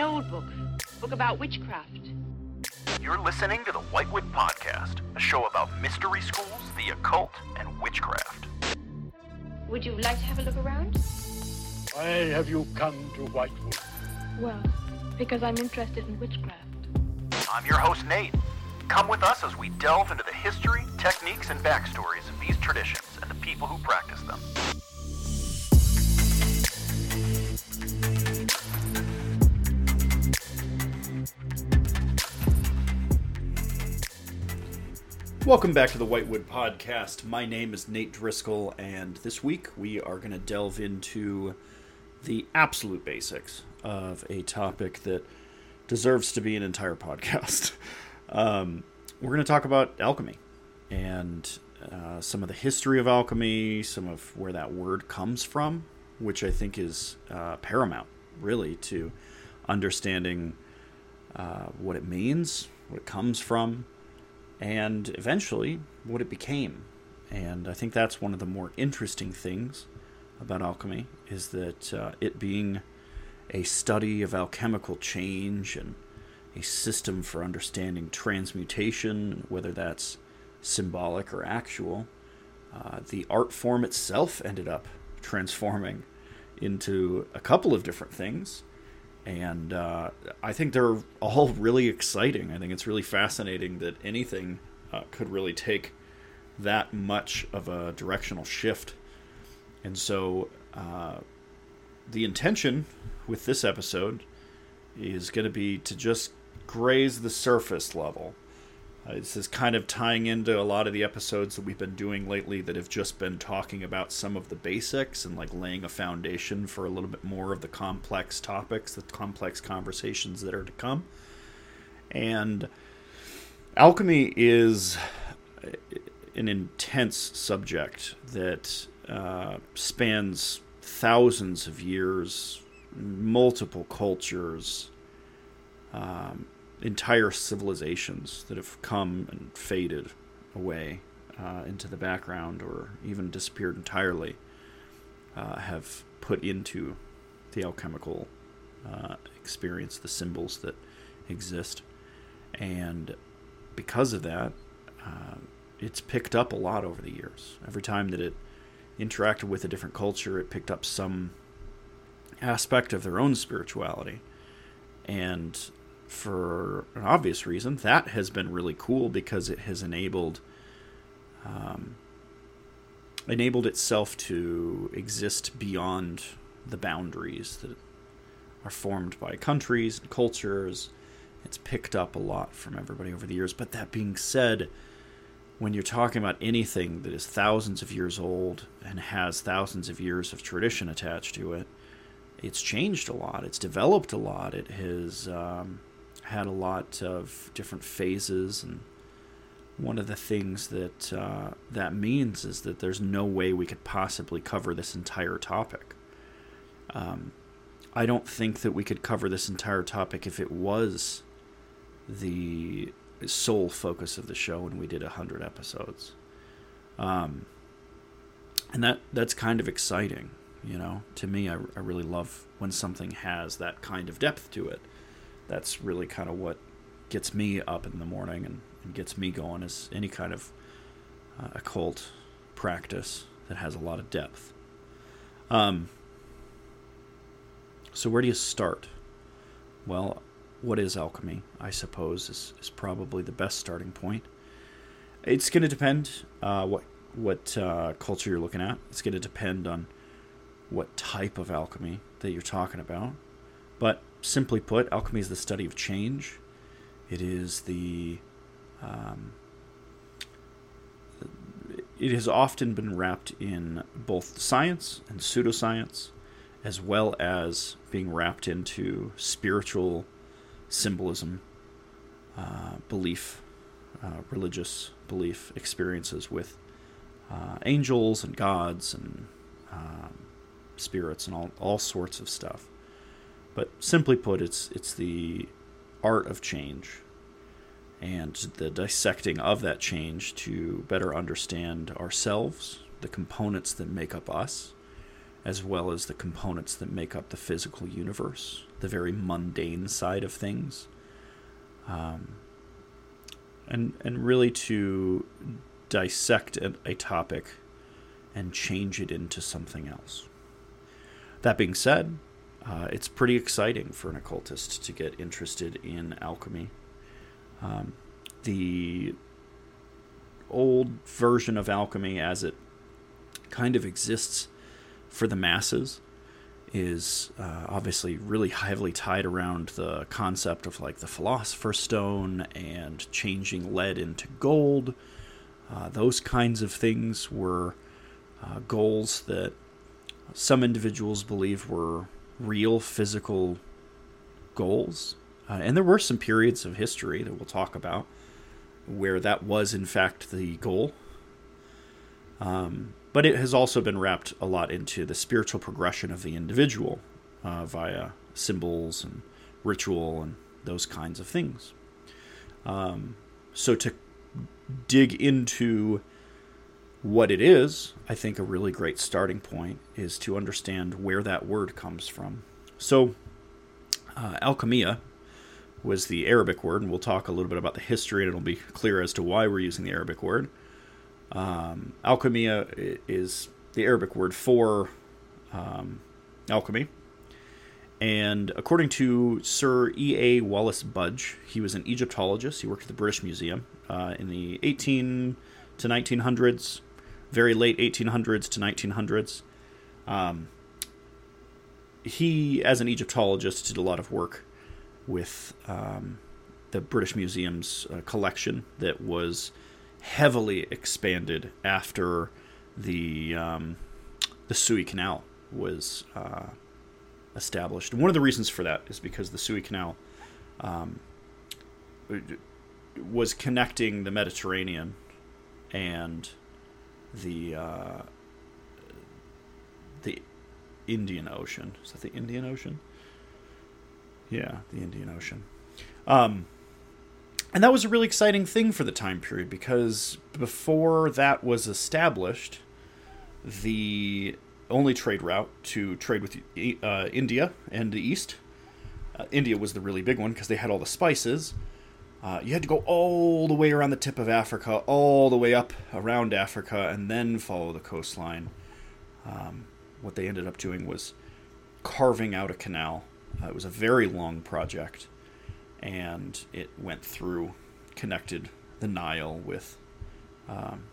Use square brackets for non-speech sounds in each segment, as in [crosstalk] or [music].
An old book. Book about witchcraft. You're listening to the Whitewood Podcast, a show about mystery schools, the occult, and witchcraft. Would you like to have a look around? Why have you come to Whitewood? Well, because I'm interested in witchcraft. I'm your host, Nate. Come with us as we delve into the history, techniques, and backstories of these traditions and the people who practice them. Welcome back to the Whitewood Podcast. My name is Nate Driscoll, and this week we are going to delve into the absolute basics of a topic that deserves to be an entire podcast. [laughs] Um, we're going to talk about alchemy and uh, some of the history of alchemy, some of where that word comes from, which I think is uh, paramount, really, to understanding uh, what it means, what it comes from, and eventually what it became. And I think that's one of the more interesting things about alchemy is that uh, it being a study of alchemical change and a system for understanding transmutation, whether that's symbolic or actual. Uh, the art form itself ended up transforming into a couple of different things. And uh, I think they're all [laughs] really exciting. I think it's really fascinating that anything uh, could really take that much of a directional shift. And so uh, the intention with this episode is going to be to just graze the surface level. Uh, this is kind of tying into a lot of the episodes that we've been doing lately that have just been talking about some of the basics and like laying a foundation for a little bit more of the complex topics, the complex conversations that are to come. And alchemy is an intense subject that uh, spans thousands of years, multiple cultures, um, entire civilizations that have come and faded away uh, into the background or even disappeared entirely uh, have put into the alchemical uh, experience the symbols that exist. And because of that, uh, it's picked up a lot over the years. Every time that it interacted with a different culture, it picked up some aspect of their own spirituality. And for an obvious reason, that has been really cool because it has enabled um, enabled itself to exist beyond the boundaries that are formed by countries and cultures. It's picked up a lot from everybody over the years. But that being said, when you're talking about anything that is thousands of years old and has thousands of years of tradition attached to it, it's changed a lot. It's developed a lot. It has um, had a lot of different phases, and one of the things that uh, that means is that there's no way we could possibly cover this entire topic. Um, I don't think that we could cover this entire topic if it was the sole focus of the show and we did 100 episodes. Um, and that that's kind of exciting, you know. To me, I, I really love when something has that kind of depth to it. That's really kind of what gets me up in the morning and, and gets me going is any kind of uh, occult practice that has a lot of depth. Um, so where do you start? Well, what is alchemy? I suppose is, is probably the best starting point. It's going to depend uh, what what uh, culture you're looking at. It's going to depend on what type of alchemy that you're talking about. But simply put, alchemy is the study of change. It is the um, it has often been wrapped in both science and pseudoscience, as well as being wrapped into spiritual symbolism, uh, belief, uh, religious belief experiences with uh, angels and gods and um, spirits and all, all sorts of stuff. But simply put, it's it's the art of change and the dissecting of that change to better understand ourselves, the components that make up us, as well as the components that make up the physical universe, the very mundane side of things. Um, and, and really to dissect a, a topic and change it into something else. That being said, uh, it's pretty exciting for an occultist to get interested in alchemy. Um, the old version of alchemy, as it kind of exists for the masses, is uh, obviously really heavily tied around the concept of like the philosopher's stone and changing lead into gold. Uh, those kinds of things were uh, goals that some individuals believe were real physical goals. Uh, and there were some periods of history that we'll talk about where that was, in fact, the goal. Um, but it has also been wrapped a lot into the spiritual progression of the individual uh, via symbols and ritual and those kinds of things. Um, so to dig into what it is, I think a really great starting point is to understand where that word comes from. So, uh, alchemia was the Arabic word, and we'll talk a little bit about the history, and it'll be clear as to why we're using the Arabic word. Um, alchemia is the Arabic word for um, alchemy. And according to Sir E.A. Wallace Budge, he was an Egyptologist. He worked at the British Museum uh, in the 18 to 1900s very late 1800s to 1900s. Um, he, as an Egyptologist, did a lot of work with um, the British Museum's uh, collection that was heavily expanded after the um, the Suez Canal was uh, established. And one of the reasons for that is because the Suez Canal um, was connecting the Mediterranean and the uh, the Indian Ocean. Is that the Indian Ocean? Yeah, the Indian Ocean. Um, and that was a really exciting thing for the time period because before that was established, the only trade route to trade with uh, India and the East. Uh, India was the really big one because they had all the spices, uh, you had to go all the way around the tip of Africa, all the way up around Africa, and then follow the coastline. Um, what they ended up doing was carving out a canal. Uh, it was a very long project, and it went through, connected the Nile with um,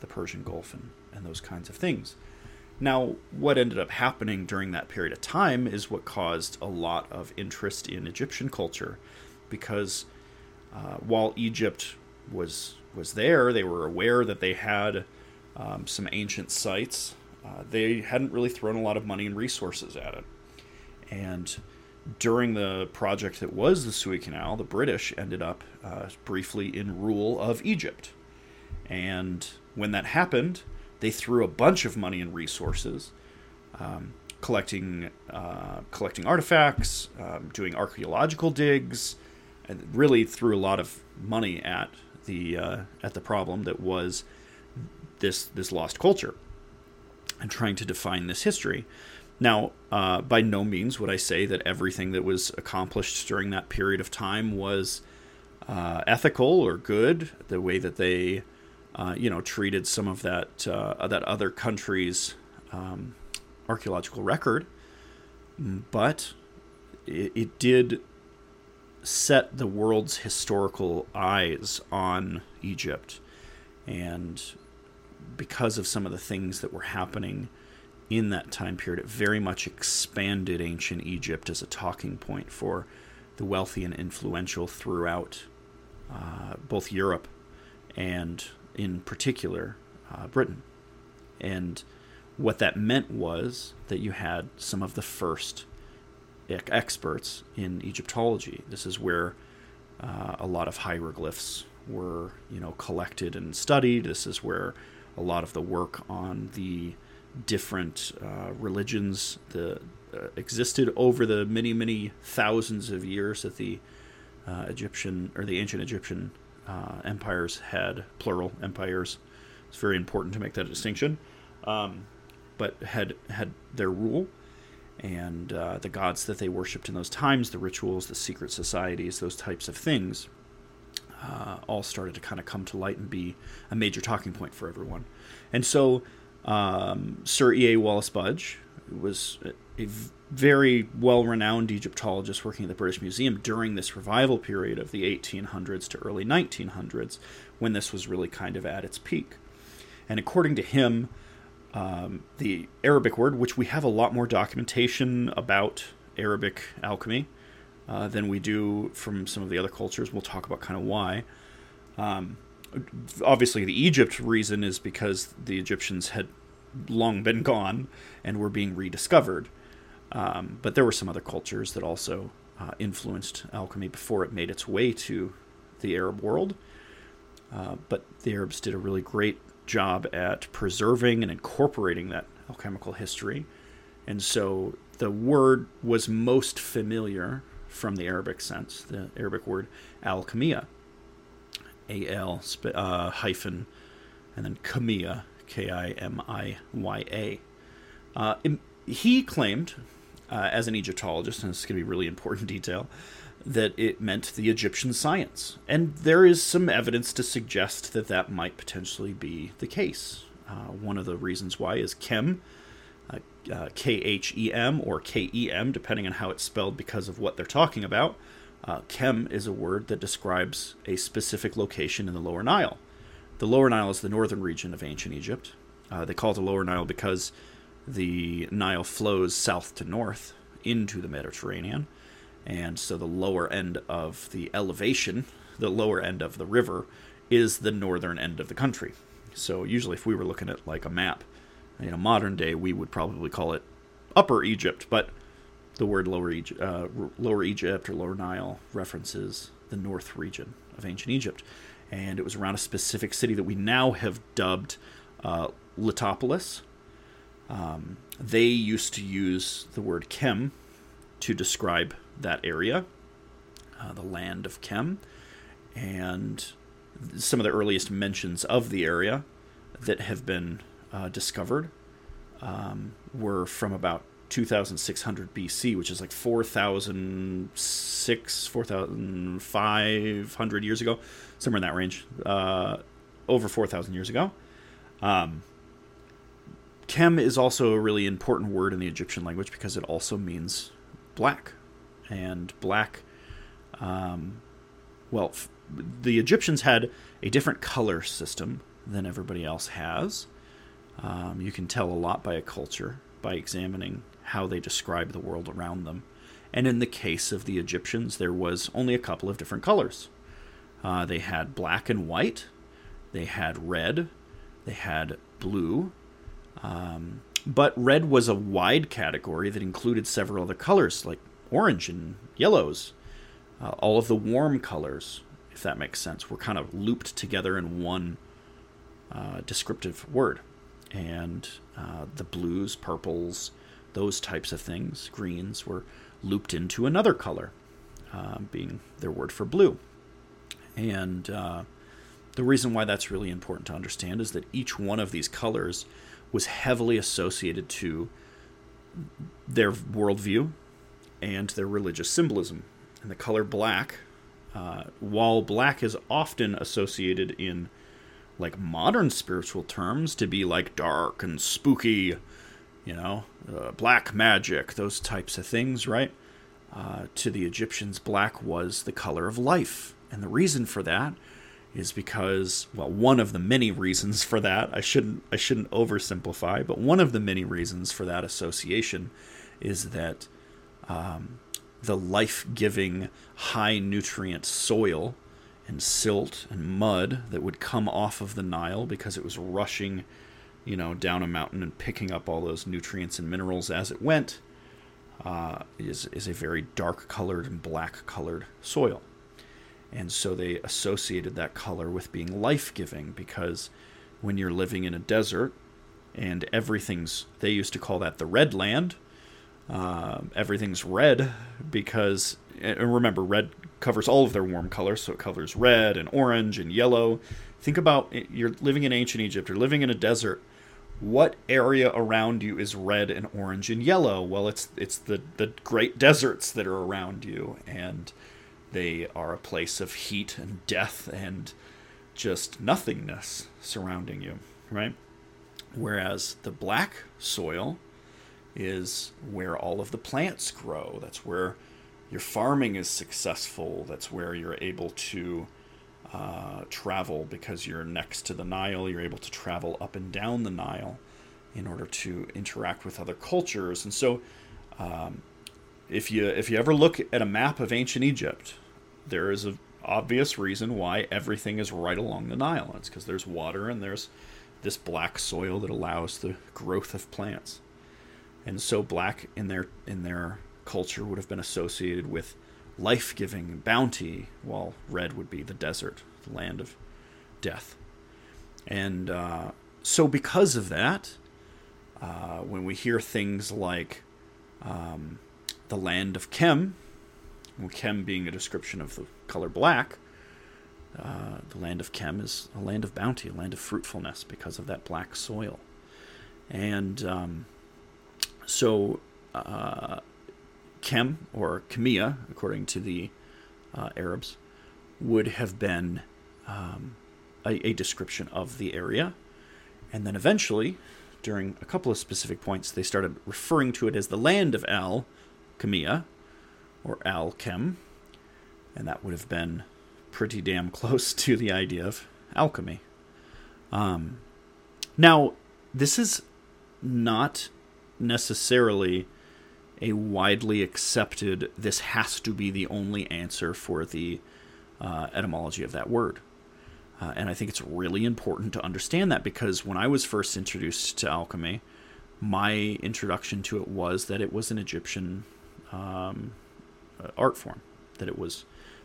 the Persian Gulf and, and those kinds of things. Now, what ended up happening during that period of time is what caused a lot of interest in Egyptian culture because uh, while Egypt was was there, they were aware that they had um, some ancient sites. Uh, they hadn't really thrown a lot of money and resources at it. And during the project that was the Suez Canal, the British ended up uh, briefly in rule of Egypt. And when that happened, they threw a bunch of money and resources, um, collecting uh, collecting artifacts, um, doing archaeological digs, really threw a lot of money at the uh, at the problem that was this this lost culture and trying to define this history. Now, uh, by no means would I say that everything that was accomplished during that period of time was uh, ethical or good. The way that they, uh, you know, treated some of that uh, that other countries' um, archaeological record, but it, it did set the world's historical eyes on Egypt. And because of some of the things that were happening in that time period, it very much expanded ancient Egypt as a talking point for the wealthy and influential throughout uh, both Europe and, in particular, uh, Britain. And what that meant was that you had some of the first experts in Egyptology. This is where uh, a lot of hieroglyphs were, you know, collected and studied. This is where a lot of the work on the different uh, religions that uh, existed over the many, many thousands of years that the uh, Egyptian or the ancient Egyptian uh, empires had, plural empires. It's very important to make that distinction. Um, but had had their rule and uh, the gods that they worshipped in those times, the rituals, the secret societies, those types of things, uh, all started to kind of come to light and be a major talking point for everyone. And so, um, Sir E. A. Wallace Budge was a very well renowned Egyptologist working at the British Museum during this revival period of the 1800s to early 1900s, when this was really kind of at its peak. And according to him, um, the Arabic word, which we have a lot more documentation about Arabic alchemy uh, than we do from some of the other cultures. We'll talk about kind of why. Um, obviously, the Egypt reason is because the Egyptians had long been gone and were being rediscovered. Um, but there were some other cultures that also uh, influenced alchemy before it made its way to the Arab world. Uh, but the Arabs did a really great job at preserving and incorporating that alchemical history. And so the word was most familiar from the Arabic sense, the Arabic word alchemia. A L uh, hyphen and then Kimia, K I M I Y A. Uh, he claimed, uh, as an Egyptologist, and this is going to be really important [laughs] detail, that it meant the Egyptian science. And there is some evidence to suggest that that might potentially be the case. Uh, one of the reasons why is Khem, uh, uh, K H E M or K E M, depending on how it's spelled because of what they're talking about. Uh, Khem is a word that describes a specific location in the Lower Nile. The Lower Nile is the northern region of ancient Egypt. Uh, they call it the Lower Nile because the Nile flows south to north into the Mediterranean and so the lower end of the elevation, the lower end of the river, is the northern end of the country. So usually, if we were looking at like a map, you know, modern day, we would probably call it Upper Egypt, but the word Lower Egypt, uh, Lower Egypt or Lower Nile references the north region of ancient Egypt, and it was around a specific city that we now have dubbed uh, Letopolis. Um, they used to use the word Kem to describe that area, uh, the land of Kem, and some of the earliest mentions of the area that have been uh, discovered um, were from about 2600 BC, which is like 4,006, 4,500 years ago, somewhere in that range, uh, over 4,000 years ago. Um, Kem is also a really important word in the Egyptian language because it also means black and black. Um, well, f- the Egyptians had a different color system than everybody else has. Um, you can tell a lot by a culture by examining how they describe the world around them. And in the case of the Egyptians, there was only a couple of different colors. Uh, they had black and white, they had red, they had blue. Um, but red was a wide category that included several other colors like orange and yellows. Uh, all of the warm colors, if that makes sense, were kind of looped together in one uh, descriptive word. And uh, the blues, purples, those types of things, greens, were looped into another color, uh, being their word for blue. And uh, the reason why that's really important to understand is that each one of these colors was heavily associated to their worldview, and their religious symbolism. And the color black, uh, while black is often associated in like modern spiritual terms to be like dark and spooky, you know, uh, black magic, those types of things, right? Uh, to the Egyptians, black was the color of life. And the reason for that is because, well, one of the many reasons for that, I shouldn't, I shouldn't oversimplify, but one of the many reasons for that association is that um, the life giving, high nutrient soil and silt and mud that would come off of the Nile because it was rushing, you know, down a mountain and picking up all those nutrients and minerals as it went, uh, is, is a very dark colored and black colored soil. And so they associated that color with being life giving because when you're living in a desert and everything's, they used to call that the red land uh, everything's red because and remember red covers all of their warm colors so it covers red and orange and yellow think about you're living in ancient egypt you're living in a desert what area around you is red and orange and yellow? Well, it's it's the the great deserts that are around you, and they are a place of heat and death and just nothingness surrounding you, right? Whereas the black soil is where all of the plants grow. That's where your farming is successful. That's where you're able to uh, travel because you're next to the Nile. You're able to travel up and down the Nile in order to interact with other cultures. And so, um, if you if you ever look at a map of ancient Egypt, there is an obvious reason why everything is right along the Nile. It's because there's water and there's this black soil that allows the growth of plants. And so black in their in their culture would have been associated with life-giving bounty, while red would be the desert, the land of death. And uh, so, because of that, uh, when we hear things like um, the land of Kem, Kem being a description of the color black, uh, the land of Kem is a land of bounty, a land of fruitfulness because of that black soil. And um, so, uh, Kem, or Kemia, according to the uh, Arabs, would have been um, a, a description of the area. And then eventually, during a couple of specific points, they started referring to it as the land of Al Kemia, or Al Kem, and that would have been pretty damn close [laughs] to the idea of alchemy. Um, now, this is not necessarily a widely accepted, this has to be the only answer for the uh, etymology of that word. Uh, and I think it's really important to understand that because when I was first introduced to alchemy, my introduction to it was that it was an Egyptian um, uh, art form, that it was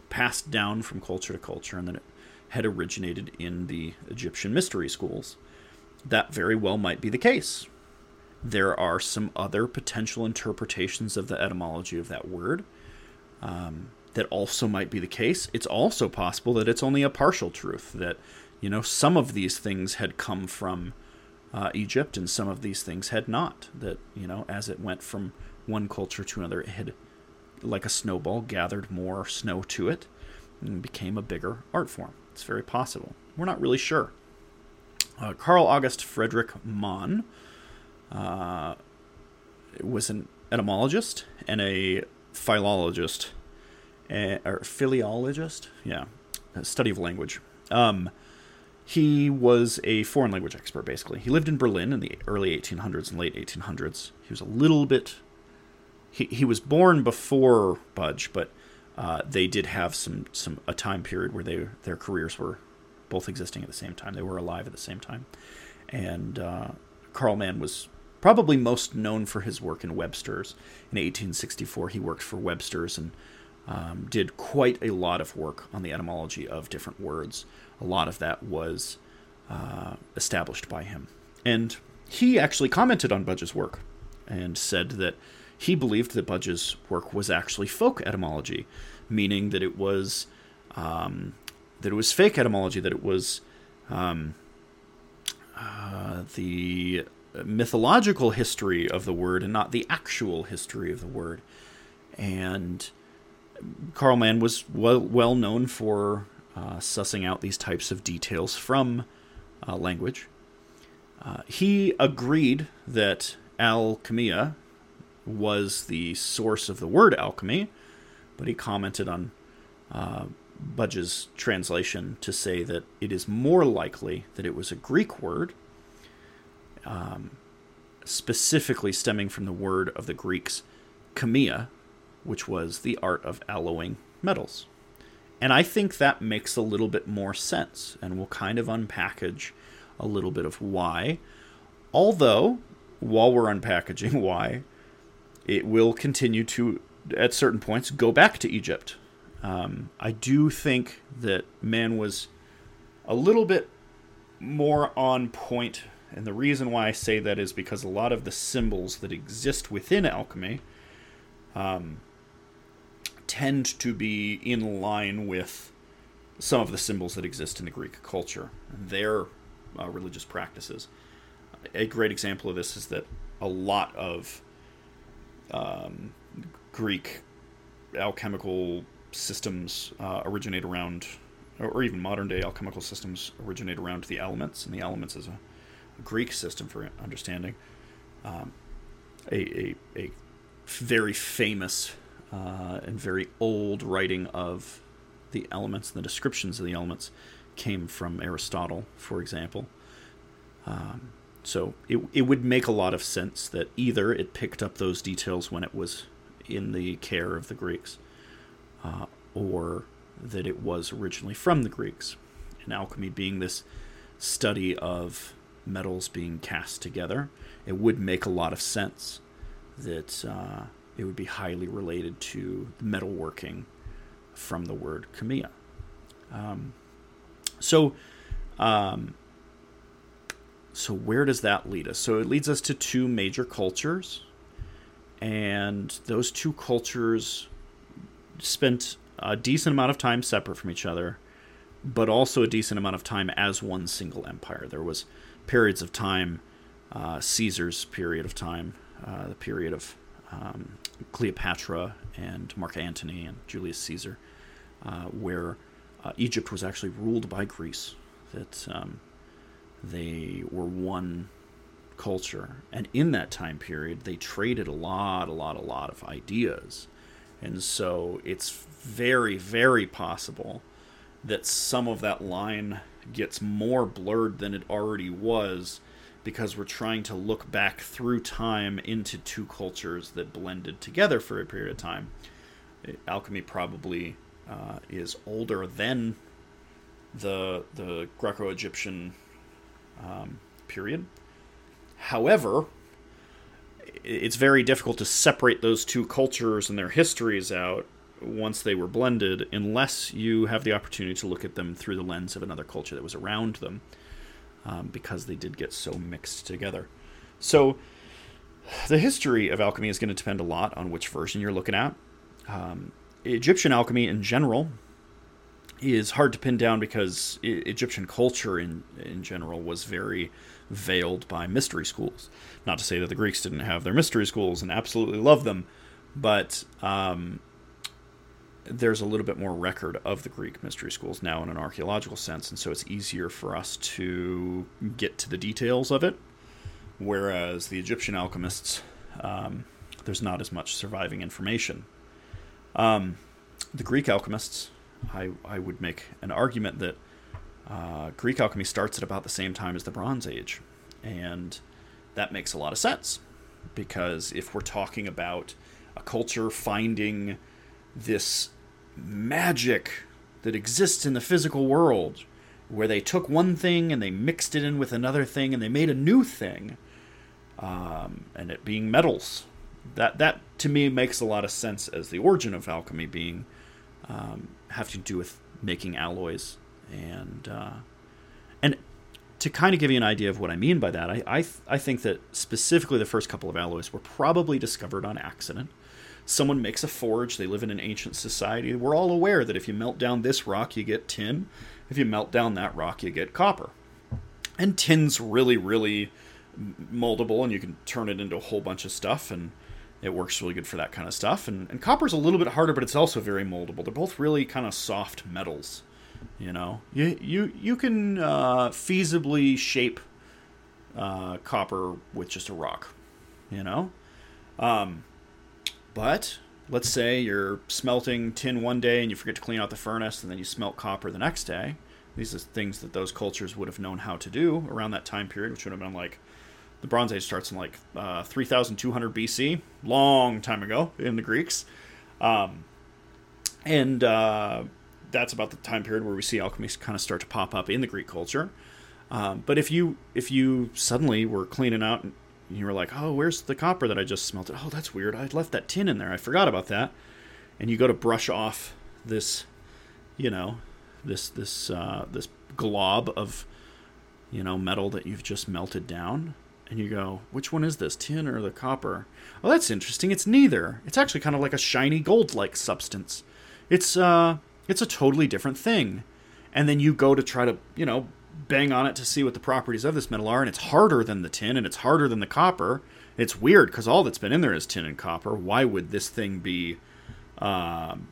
passed down from culture to culture, and that it had originated in the Egyptian mystery schools. That very well might be the case. There are some other potential interpretations of the etymology of that word um, that also might be the case. It's also possible that it's only a partial truth, that, you know, some of these things had come from uh, Egypt and some of these things had not. That, you know, as it went from one culture to another, it had like a snowball, gathered more snow to it and became a bigger art form. It's very possible. We're not really sure. Uh, Carl August Frederick Mahn uh, was an etymologist and a philologist, uh, or philologist, yeah, study of language. Um, he was a foreign language expert, basically. He lived in Berlin in the early 1800s and late 1800s. He was a little bit he, he was born before Budge, but uh, they did have some some a time period where they their careers were both existing at the same time. They were alive at the same time, and uh, Mahn was probably most known for his work in Webster's. In 1864, he worked for Webster's and um, did quite a lot of work on the etymology of different words. A lot of that was uh, established by him, and he actually commented on Budge's work and said that he believed that Budge's work was actually folk etymology, meaning that it was um, that it was fake etymology, that it was um, uh, the mythological history of the word and not the actual history of the word. And Carl Mahn was well, well known for uh, sussing out these types of details from uh, language. Uh, he agreed that alchemia was the source of the word alchemy, but he commented on uh, Budge's translation to say that it is more likely that it was a Greek word, um, specifically stemming from the word of the Greeks, chemia, which was the art of alloying metals. And I think that makes a little bit more sense, and we'll kind of unpackage a little bit of why. Although, while we're unpackaging why, it will continue to, at certain points, go back to Egypt. Um, I do think that man was a little bit more on point, and the reason why I say that is because a lot of the symbols that exist within alchemy um, tend to be in line with some of the symbols that exist in the Greek culture, their uh, religious practices. a great example of this is that a lot of um, Greek alchemical systems uh, originate around, or even modern day alchemical systems originate around the elements, and the elements is a, a Greek system for understanding. Um, a, a, a very famous uh, and very old writing of the elements, and the descriptions of the elements, came from Aristotle, for example. Um, so it, it would make a lot of sense that either it picked up those details when it was in the care of the Greeks, uh, or that it was originally from the Greeks. And alchemy being this study of metals being cast together, it would make a lot of sense that uh, it would be highly related to metalworking from the word chemia. Um, so, um, so where does that lead us? So it leads us to two major cultures, and those two cultures spent a decent amount of time separate from each other, but also a decent amount of time as one single empire. There was periods of time, uh, Caesar's period of time, uh, the period of um, Cleopatra and Mark Antony and Julius Caesar, uh, where uh, Egypt was actually ruled by Greece. That um, they were one culture, and in that time period, they traded a lot, a lot, a lot of ideas, and so it's very, very possible that some of that line gets more blurred than it already was because we're trying to look back through time into two cultures that blended together for a period of time. Alchemy probably uh, is older than the the Greco-Egyptian um, period. However, it's very difficult to separate those two cultures and their histories out once they were blended unless you have the opportunity to look at them through the lens of another culture that was around them um, because they did get so mixed together. So, the history of alchemy is going to depend a lot on which version you're looking at. Um, Egyptian alchemy in general is hard to pin down because Egyptian culture in in general was very veiled by mystery schools. Not to say that the Greeks didn't have their mystery schools and absolutely love them, but um, there's a little bit more record of the Greek mystery schools now in an archaeological sense, and so it's easier for us to get to the details of it. Whereas the Egyptian alchemists, um, there's not as much surviving information. Um, the Greek alchemists, I, I would make an argument that uh, Greek alchemy starts at about the same time as the Bronze Age, and that makes a lot of sense because if we're talking about a culture finding this magic that exists in the physical world where they took one thing and they mixed it in with another thing and they made a new thing um, and it being metals. That that to me makes a lot of sense as the origin of alchemy being um, have to do with making alloys. And uh, and to kind of give you an idea of what I mean by that, I I, th- I think that specifically the first couple of alloys were probably discovered on accident someone makes a forge, they live in an ancient society. We're all aware that if you melt down this rock, you get tin. If you melt down that rock, you get copper. And tin's really, really moldable, and you can turn it into a whole bunch of stuff, and it works really good for that kind of stuff. And, and copper's a little bit harder, but it's also very moldable. They're both really kind of soft metals. You know, you you you can uh, feasibly shape uh, copper with just a rock. You know, um, but let's say you're smelting tin one day and you forget to clean out the furnace, and then you smelt copper the next day. These are things that those cultures would have known how to do around that time period, which would have been like the Bronze Age starts in like uh, 3200 BC, long time ago in the Greeks. Um, and uh, that's about the time period where we see alchemy kind of start to pop up in the Greek culture. Um, but if you if you suddenly were cleaning out you were like, oh, where's the copper that I just smelted? Oh, that's weird. I left that tin in there. I forgot about that. And you go to brush off this, you know, this this uh, this glob of, you know, metal that you've just melted down, and you go, which one is this, tin or the copper? Oh, that's interesting. It's neither. It's actually kind of like a shiny gold-like substance. It's uh, it's a totally different thing. And then you go to try to, you know, bang on it to see what the properties of this metal are, and it's harder than the tin and it's harder than the copper. It's weird because all that's been in there is tin and copper. Why would this thing be, um,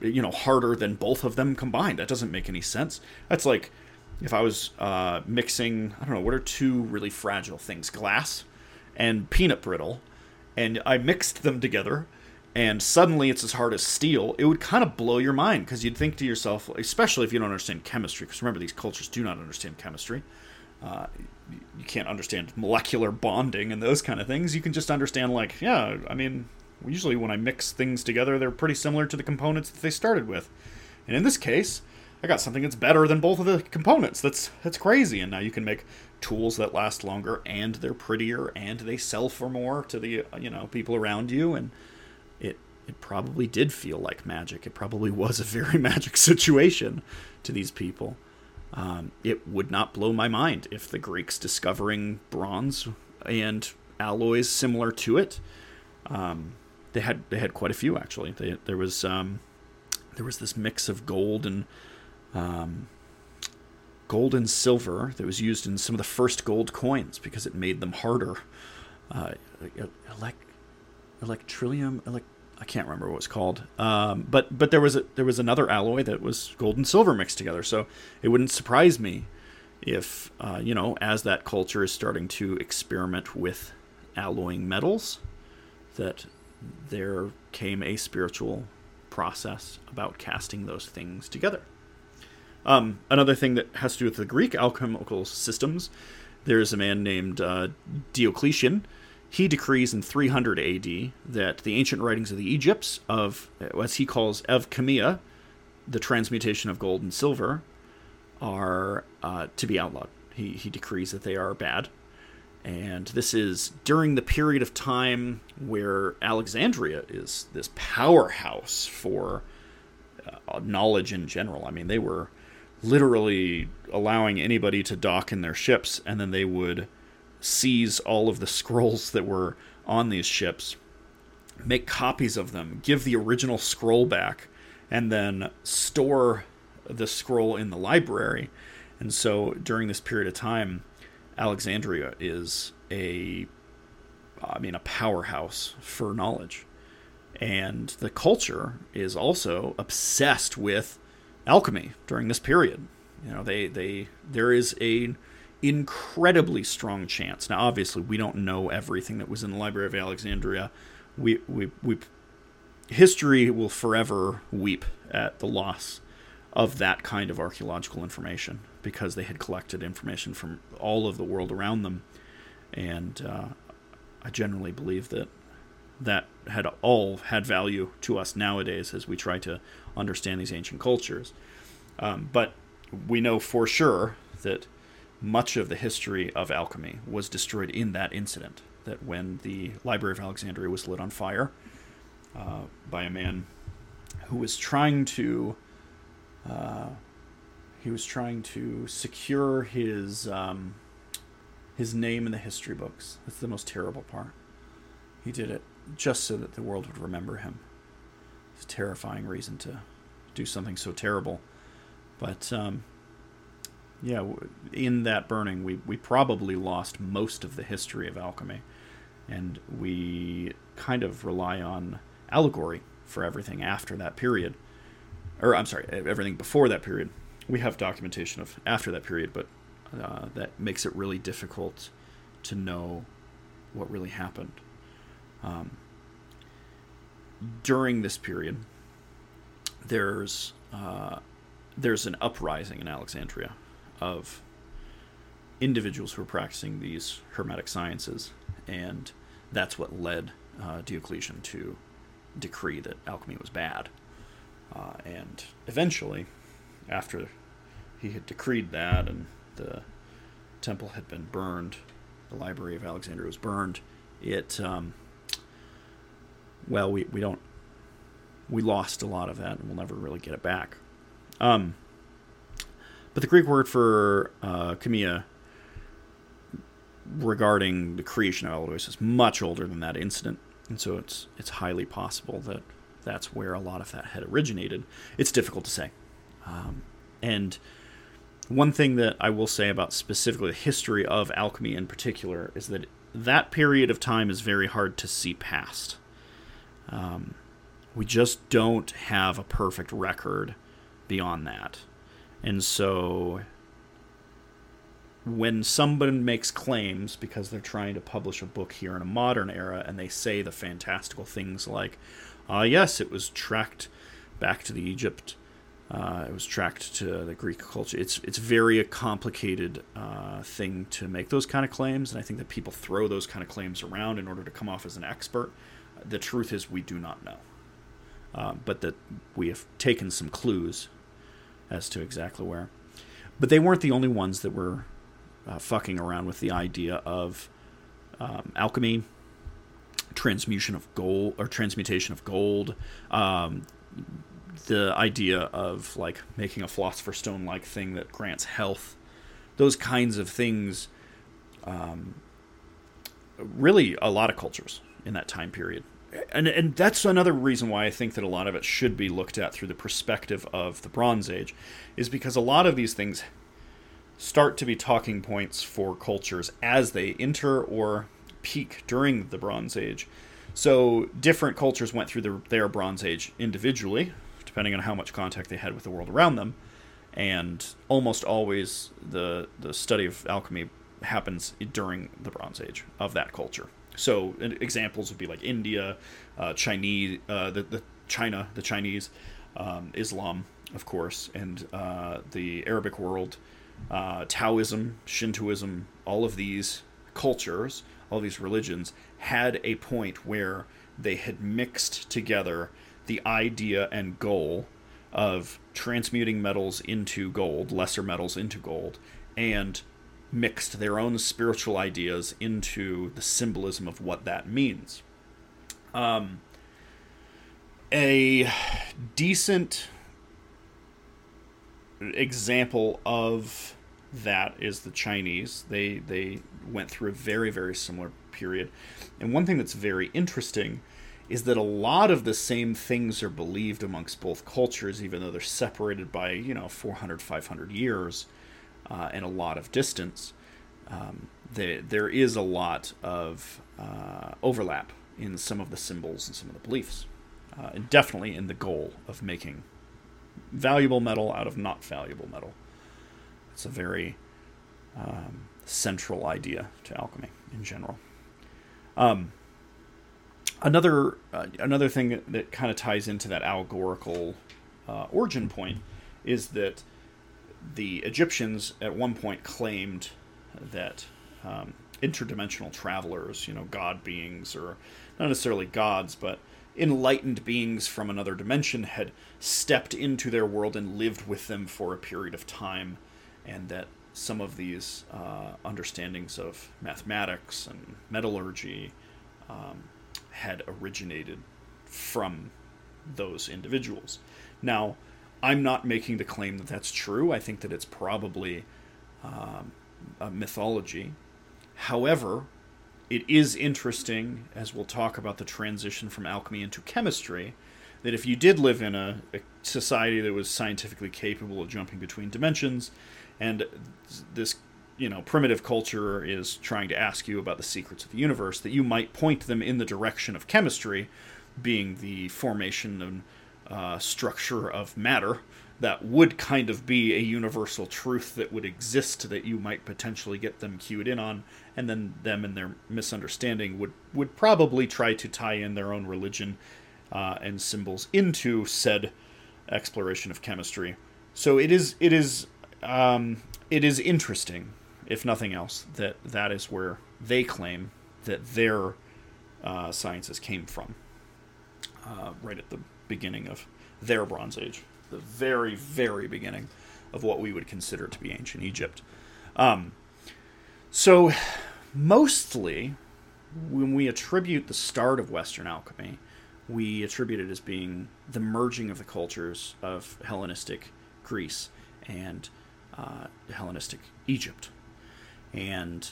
you know, harder than both of them combined? That doesn't make any sense. That's like if I was uh, mixing, I don't know, what are two really fragile things? Glass and peanut brittle, and I mixed them together and suddenly it's as hard as steel, it would kind of blow your mind because you'd think to yourself, especially if you don't understand chemistry, because remember, these cultures do not understand chemistry. Uh, you can't understand molecular bonding and those kind of things. You can just understand, like, yeah, I mean, usually when I mix things together, they're pretty similar to the components that they started with. And in this case, I got something that's better than both of the components. That's that's crazy. And now you can make tools that last longer, and they're prettier, and they sell for more to the you know people around you, and it it probably did feel like magic. It probably was a very [laughs] magic situation to these people. Um, it would not blow my mind if the Greeks discovering bronze and alloys similar to it. Um, they had they had quite a few actually. They, there was um, there was this mix of gold and um, gold and silver that was used in some of the first gold coins because it made them harder. Uh, elect, electrillium, elect, I can't remember what it was called. Um, but but there was a, there was another alloy that was gold and silver mixed together. So it wouldn't surprise me if uh, you know as that culture is starting to experiment with alloying metals, that there came a spiritual process about casting those things together. Um, another thing that has to do with the Greek alchemical systems, there's a man named uh, Diocletian he decrees in 300 AD that the ancient writings of the Egypts of, as he calls evchemia, the transmutation of gold and silver, are uh, to be outlawed. He, he decrees that they are bad. And this is during the period of time where Alexandria is this powerhouse for uh, knowledge in general. I mean, they were literally allowing anybody to dock in their ships, and then they would seize all of the scrolls that were on these ships, make copies of them, give the original scroll back, and then store the scroll in the library. And so during this period of time, Alexandria is a I mean a powerhouse for knowledge. And the culture is also obsessed with alchemy during this period. You know, they they there is a incredibly strong chance. Now, obviously, we don't know everything that was in the Library of Alexandria. We, we, we, history will forever weep at the loss of that kind of archaeological information because they had collected information from all of the world around them. And uh, I generally believe that that had all had value to us nowadays as we try to understand these ancient cultures. Um, but we know for sure that much of the history of alchemy was destroyed in that incident. That when the Library of Alexandria was lit on fire uh, by a man who was trying to uh, he was trying to secure his um, his name in the history books. That's the most terrible part. He did it just so that the world would remember him. It's a terrifying reason to do something so terrible, but um, yeah, in that burning, we, we probably lost most of the history of alchemy. And we kind of rely on allegory for everything after that period. Or, I'm sorry, everything before that period. We have documentation of after that period, but uh, that makes it really difficult to know what really happened. Um, during this period, there's uh, there's an uprising in Alexandria of individuals who were practicing these hermetic sciences, and that's what led uh, Diocletian to decree that alchemy was bad. Uh, and eventually, after he had decreed that and the temple had been burned, the library of Alexandria was burned, it, um, well, we, we don't, we lost a lot of that and we'll never really get it back. Um, but the Greek word for uh, chemia regarding the creation of alloys is much older than that incident, and so it's it's highly possible that that's where a lot of that had originated. It's difficult to say, um, and one thing that I will say about specifically the history of alchemy in particular is that that period of time is very hard to see past. Um, we just don't have a perfect record beyond that. And so when someone makes claims because they're trying to publish a book here in a modern era and they say the fantastical things like, ah, uh, yes, it was tracked back to the Egypt uh, it was tracked to the Greek culture. It's it's very a complicated uh, thing to make those kind of claims, and I think that people throw those kind of claims around in order to come off as an expert. The truth is, we do not know, uh, but that we have taken some clues as to exactly where. But they weren't the only ones that were uh, fucking around with the idea of um, alchemy, transmutation of gold or transmutation of gold. Um, the idea of like making a philosopher's stone like thing that grants health, those kinds of things, um, really a lot of cultures in that time period. And, and that's another reason why I think that a lot of it should be looked at through the perspective of the Bronze Age, is because a lot of these things start to be talking points for cultures as they enter or peak during the Bronze Age. So different cultures went through the, their Bronze Age individually, depending on how much contact they had with the world around them. And almost always, the the study of alchemy happens during the Bronze Age of that culture. So examples would be like India, uh, Chinese, uh, the, the China, the Chinese, um, Islam, of course, and uh, the Arabic world, uh, Taoism, Shintoism, all of these cultures, all these religions had a point where they had mixed together the idea and goal of transmuting metals into gold, lesser metals into gold, and mixed their own spiritual ideas into the symbolism of what that means. Um, a decent example of that is the Chinese. They they went through a very very similar period, and one thing that's very interesting is that a lot of the same things are believed amongst both cultures, even though they're separated by, you know, 400, 500 years uh, and a lot of distance. Um, there is a lot of uh, overlap in some of the symbols and some of the beliefs, uh, and definitely in the goal of making valuable metal out of not valuable metal. It's a very um, central idea to alchemy in general. Um, another uh, another thing that, that kind of ties into that allegorical uh, origin point is that the Egyptians at one point claimed that um, interdimensional travelers, you know, god beings, or not necessarily gods, but enlightened beings from another dimension, had stepped into their world and lived with them for a period of time, and that some of these uh, understandings of mathematics and metallurgy um, had originated from those individuals. Now, I'm not making the claim that that's true. I think that it's probably um, a mythology. However, it is interesting, as we'll talk about the transition from alchemy into chemistry, that if you did live in a, a society that was scientifically capable of jumping between dimensions, and this you know primitive culture is trying to ask you about the secrets of the universe that you might point them in the direction of chemistry being the formation and uh, structure of matter that would kind of be a universal truth that would exist that you might potentially get them cued in on and then them and their misunderstanding would would probably try to tie in their own religion uh, and symbols into said exploration of chemistry. So it is it is um, it is interesting if nothing else, that that is where they claim that their uh, sciences came from, uh, right at the beginning of their Bronze Age, the very, very beginning of what we would consider to be ancient Egypt. Um, so, mostly, when we attribute the start of Western alchemy, we attribute it as being the merging of the cultures of Hellenistic Greece and uh, Hellenistic Egypt and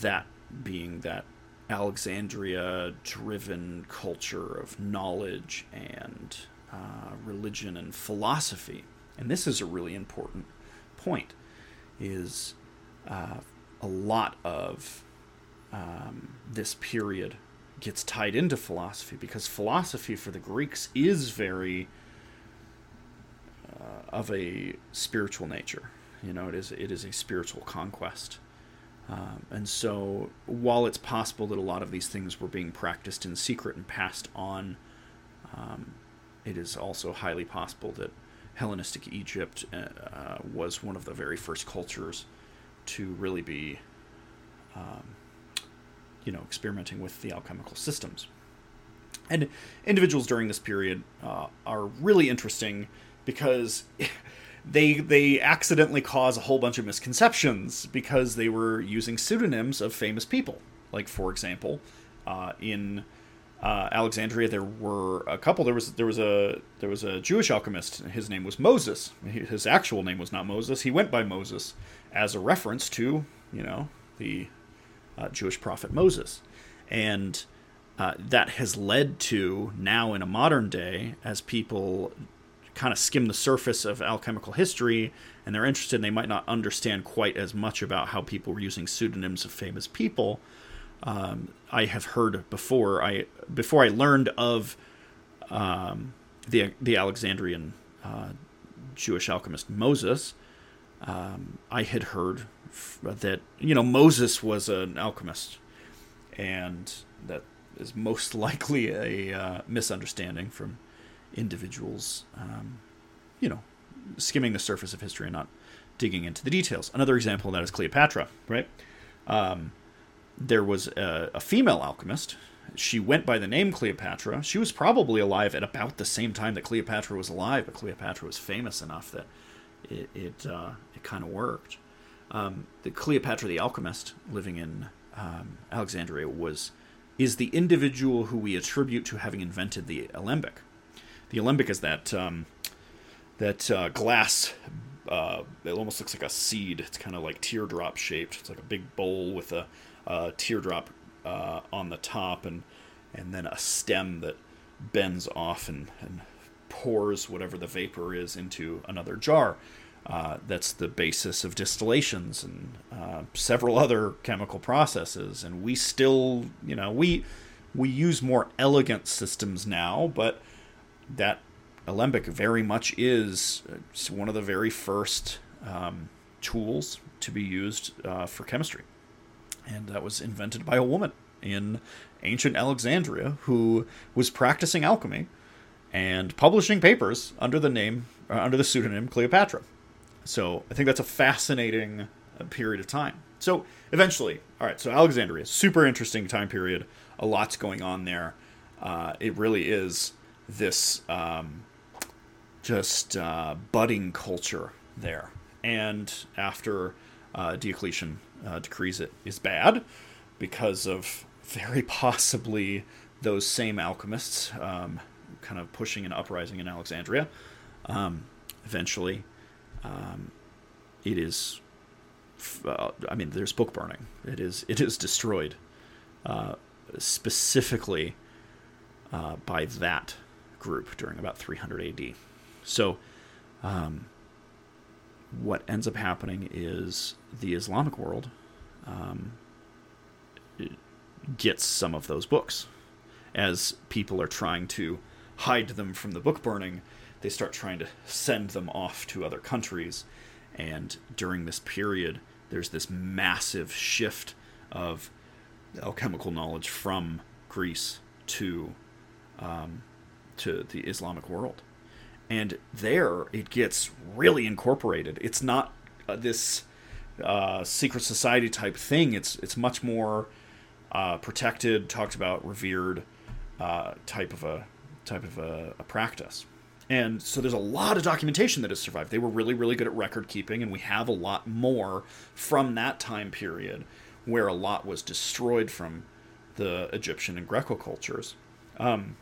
that being that Alexandria driven culture of knowledge and uh, religion and philosophy. And this is a really important point is uh, a lot of um, this period gets tied into philosophy because philosophy for the Greeks is very uh, of a spiritual nature. You know, it is it is a spiritual conquest. Um, and so, while it's possible that a lot of these things were being practiced in secret and passed on, um, it is also highly possible that Hellenistic Egypt uh, uh, was one of the very first cultures to really be, um, you know, experimenting with the alchemical systems. And individuals during this period uh, are really interesting because [laughs] they they accidentally cause a whole bunch of misconceptions because they were using pseudonyms of famous people. Like for example, uh, in uh, Alexandria, there were a couple. There was there was a there was a Jewish alchemist. His name was Moses. His actual name was not Moses. He went by Moses as a reference to you know the uh, Jewish prophet Moses, and uh, that has led to now in a modern day as people kind of skim the surface of alchemical history and they're interested and they might not understand quite as much about how people were using pseudonyms of famous people. Um, i have heard before i before i learned of um, the the alexandrian uh, jewish alchemist moses um, i had heard that you know moses was an alchemist and that is most [laughs] likely a uh, misunderstanding from individuals, um, you know, skimming the surface of history and not digging into the details. Another example of that is Cleopatra, right? Um, there was a, a, female alchemist. She went by the name Cleopatra. She was probably alive at about the same time that Cleopatra was alive, but Cleopatra was famous enough that it it, uh, it kind of worked. Um, the Cleopatra the alchemist, living in um, Alexandria, was is the individual who we attribute to having invented the alembic the alembic is that um, that uh, glass. Uh, it almost looks like a seed. It's kind of like teardrop shaped. It's like a big bowl with a, a teardrop uh, on the top, and and then a stem that bends off and, and pours whatever the vapor is into another jar. Uh, that's the basis of distillations and uh, several other chemical processes. And we still, you know, we we use more elegant systems now, but that alembic very much is uh, one of the very first um, tools to be used uh, for chemistry. And that was invented by a woman in ancient Alexandria who was practicing alchemy and publishing papers under the name, uh, under the pseudonym Cleopatra. So I think that's a fascinating uh, period of time. So eventually, all right, so Alexandria, super interesting time period. A lot's going on there. Uh, it really is this um, just uh, budding culture there. And after uh, Diocletian uh, decrees it is bad because of very [laughs] possibly those same alchemists um, kind of pushing an uprising in Alexandria. Um, eventually, um, it is. Uh, I mean, there's book burning. It is. It is destroyed, uh, specifically uh, by that group during about 300 AD. So, um, what ends up happening is the Islamic world um, gets some of those books. As people are trying to hide them from the book burning, they start trying to send them off to other countries. And during this period, there's this massive shift of alchemical knowledge from Greece to um, to the Islamic world. And there it gets really incorporated. It's not uh, this uh, secret society type thing. It's it's much more uh, protected, talked about, revered uh, type of a type of a, a practice. And so there's a lot of documentation that has survived. They were really, really good at record keeping, and we have a lot more from that time period where a lot was destroyed from the Egyptian and Greco cultures. Um,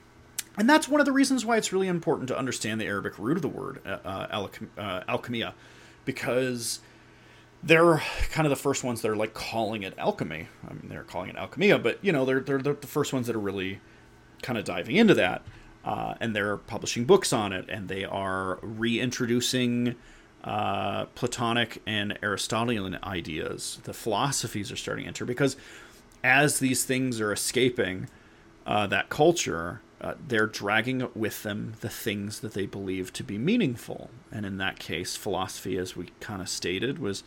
and that's one of the reasons why it's really important to understand the Arabic root of the word uh, uh, uh, alchemia, because they're kind of the first ones that are like calling it alchemy. I mean, they're calling it alchemia, but you know, they're they're, they're the first ones that are really kind of diving into that, uh, and they're publishing books on it, and they are reintroducing uh, Platonic and Aristotelian ideas, the philosophies are starting to enter because as these things are escaping uh, that culture, uh, they're dragging with them the things that they believe to be meaningful. And in that case, philosophy, as we kind of stated, was,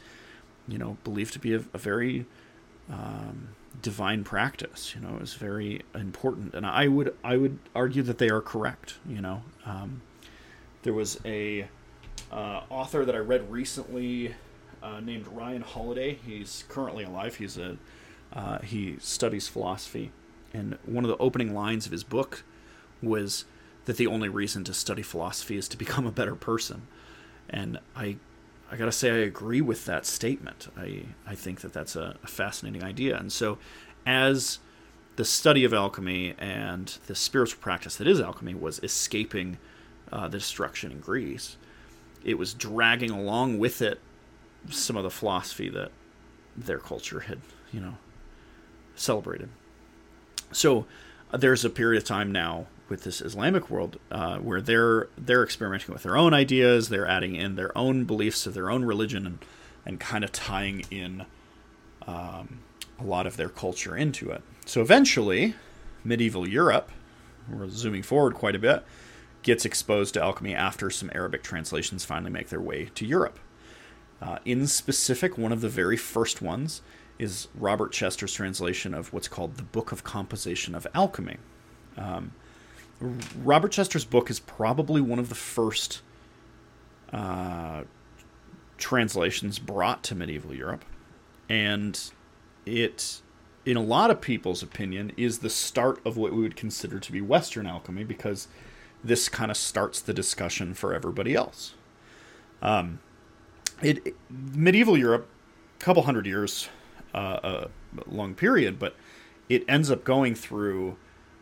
you know, believed to be a, a very um, divine practice. You know, it was very important, and I would I would argue that they are correct. You know, um, there was a uh, author that I read recently uh, named Ryan Holiday. He's currently alive. He's a uh, he studies philosophy, and one of the opening lines of his book was that the only reason to study philosophy is to become a better person, and I. I gotta say, I agree with that statement. I, I think that that's a, a fascinating idea. And so, as the study of alchemy and the spiritual practice that is alchemy was escaping uh, the destruction in Greece, it was dragging along with it some of the philosophy that their culture had, you know, celebrated. So uh, there's a period of time now with this Islamic world uh, where they're they're experimenting with their own ideas, they're adding in their own beliefs of their own religion, and and kind of tying in um, a lot of their culture into it. So eventually, medieval Europe, we're zooming forward quite a bit, gets exposed to alchemy after some Arabic translations finally make their way to Europe. Uh, in specific, one of the very first ones is Robert Chester's translation of what's called the Book of Composition of Alchemy. Um, Robert Chester's book is probably one of the first uh, translations brought to medieval Europe, and it, in a lot of people's opinion, is the start of what we would consider to be Western alchemy because this kind of starts the discussion for everybody else. Um, it, it medieval Europe, a couple hundred years, uh, a long period, but it ends up going through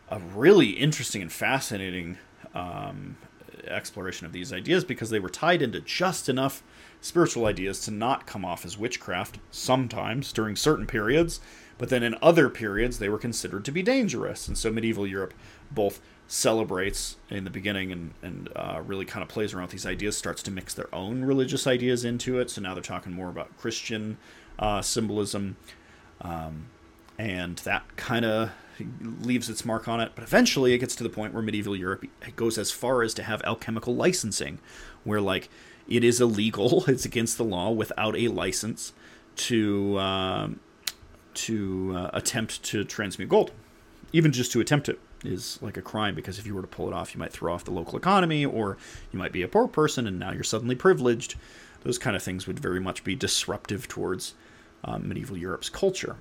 a really interesting and fascinating um, exploration of these ideas because they were tied into just enough spiritual ideas to not come off as witchcraft sometimes during certain periods, but then in other periods they were considered to be dangerous. And so medieval Europe both celebrates in the beginning and, and uh, really kind of plays around with these ideas, starts to mix their own religious ideas into it. So now they're talking more about Christian uh, symbolism. Um, and that kind of leaves its mark on it. But eventually, it gets to the point where medieval Europe goes as far as to have alchemical licensing, where like it is illegal, [laughs] it's against the law without a license to um, to uh, attempt to transmute gold. Even just to attempt it is like a crime because if you were to pull it off, you might throw off the local economy, or you might be a poor person and now you're suddenly privileged. Those kind of things would very much be disruptive towards um, medieval Europe's culture.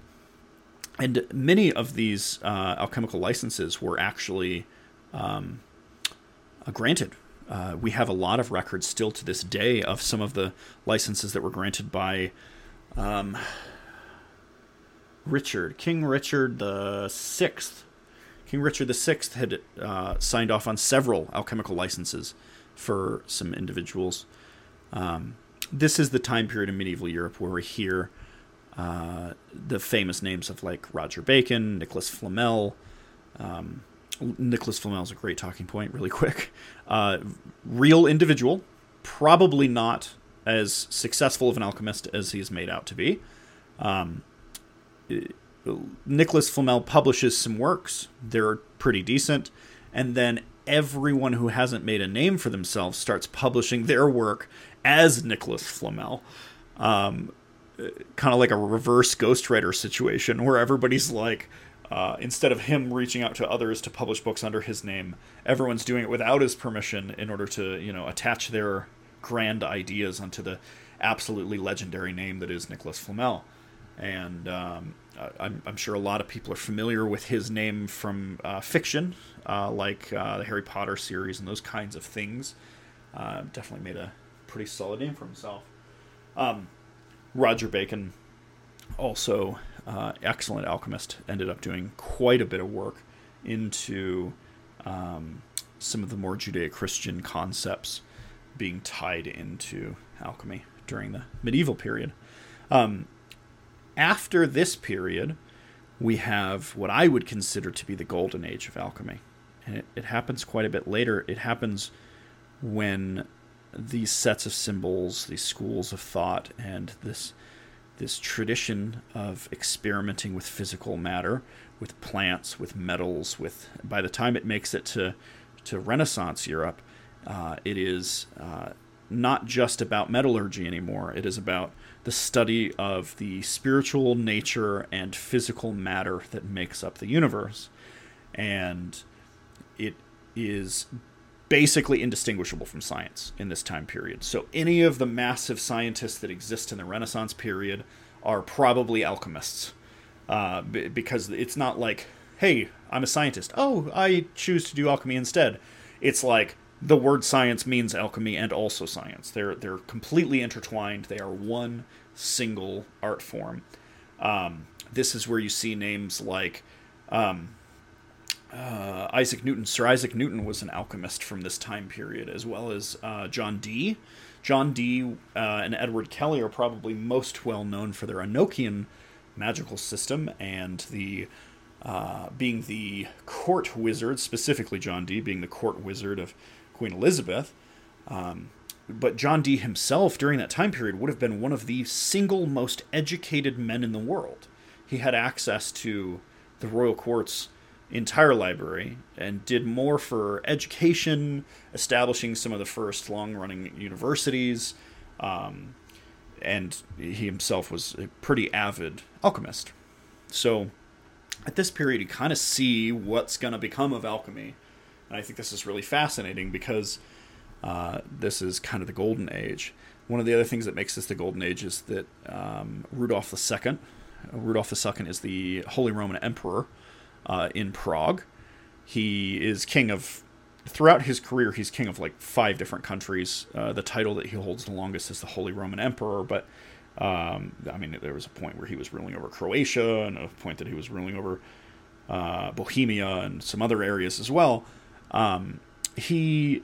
And many of these uh, alchemical licenses were actually um, uh, granted. Uh, we have a lot of records still to this day of some of the licenses that were granted by um, Richard, King Richard the Sixth. King Richard the Sixth had uh, signed off on several alchemical licenses for some individuals. Um, this is the time period in medieval Europe where we hear uh, the famous names of like Roger Bacon, Nicholas Flamel. Um, Nicholas Flamel is a great talking point, really [laughs] quick. Uh, real individual, probably not as successful of an alchemist as he's made out to be. Um, Nicholas Flamel publishes some works, they're pretty decent, and then everyone who hasn't made a name for themselves starts publishing their work as Nicholas Flamel. Um, kind of like a reverse ghostwriter situation where everybody's like uh, instead of him reaching out to others to publish books under his name everyone's doing it without his permission in order to you know attach their grand ideas onto the absolutely legendary name that is nicholas flamel. And um, I'm, I'm, sure a lot of people are familiar with his name from uh, fiction uh, like uh, the harry potter series and those kinds of things. Uh, definitely made a pretty solid name for himself. Um, Roger Bacon, also uh, excellent alchemist, ended up doing quite a bit of work into um, some of the more Judeo-Christian concepts being tied into alchemy during the medieval period. Um, after this period, we have what I would consider to be the golden age of alchemy. And it, it happens quite a bit later. It happens when these sets of symbols, these schools of thought, and this this tradition of experimenting with physical matter, with plants, with metals, with by the time it makes it to to Renaissance Europe, uh, it is uh, not just about metallurgy anymore. It is about the study of the spiritual nature and physical matter that makes up the universe, and it is basically indistinguishable from science in this time period. So any of the massive scientists that exist in the Renaissance period are probably alchemists, uh, b- because it's not like, hey, I'm a scientist. Oh, I choose to do alchemy instead. It's like the word science means alchemy and also science. They're they're completely intertwined. They are one single art form. Um, this is where you see names like um, uh, Isaac Newton. Sir Isaac Newton was an alchemist from this time period, as well as uh, John Dee. John Dee uh, and Edward Kelly are probably most well known for their Enochian magical system and the uh, being the court wizard, specifically John Dee being the court wizard of Queen Elizabeth. Um, but John Dee himself, during that time period, would have been one of the single most educated men in the world. He had access to the royal court's entire library and did more for education, establishing some of the first long running universities. Um, and he himself was a pretty avid alchemist. So at this period, you kind of see what's going to become of alchemy. And I think this is really fascinating because uh, this is kind of the golden age. One of the other things that makes this the golden age is that um, Rudolf II, Rudolf II is the Holy Roman Emperor uh, in Prague. He is king of, throughout his career, he's king of like five different countries. Uh, the title that he holds the longest is the Holy Roman Emperor, but um, I mean, there was a point where he was ruling over Croatia, and a point that he was ruling over uh, Bohemia and some other areas as well. Um, he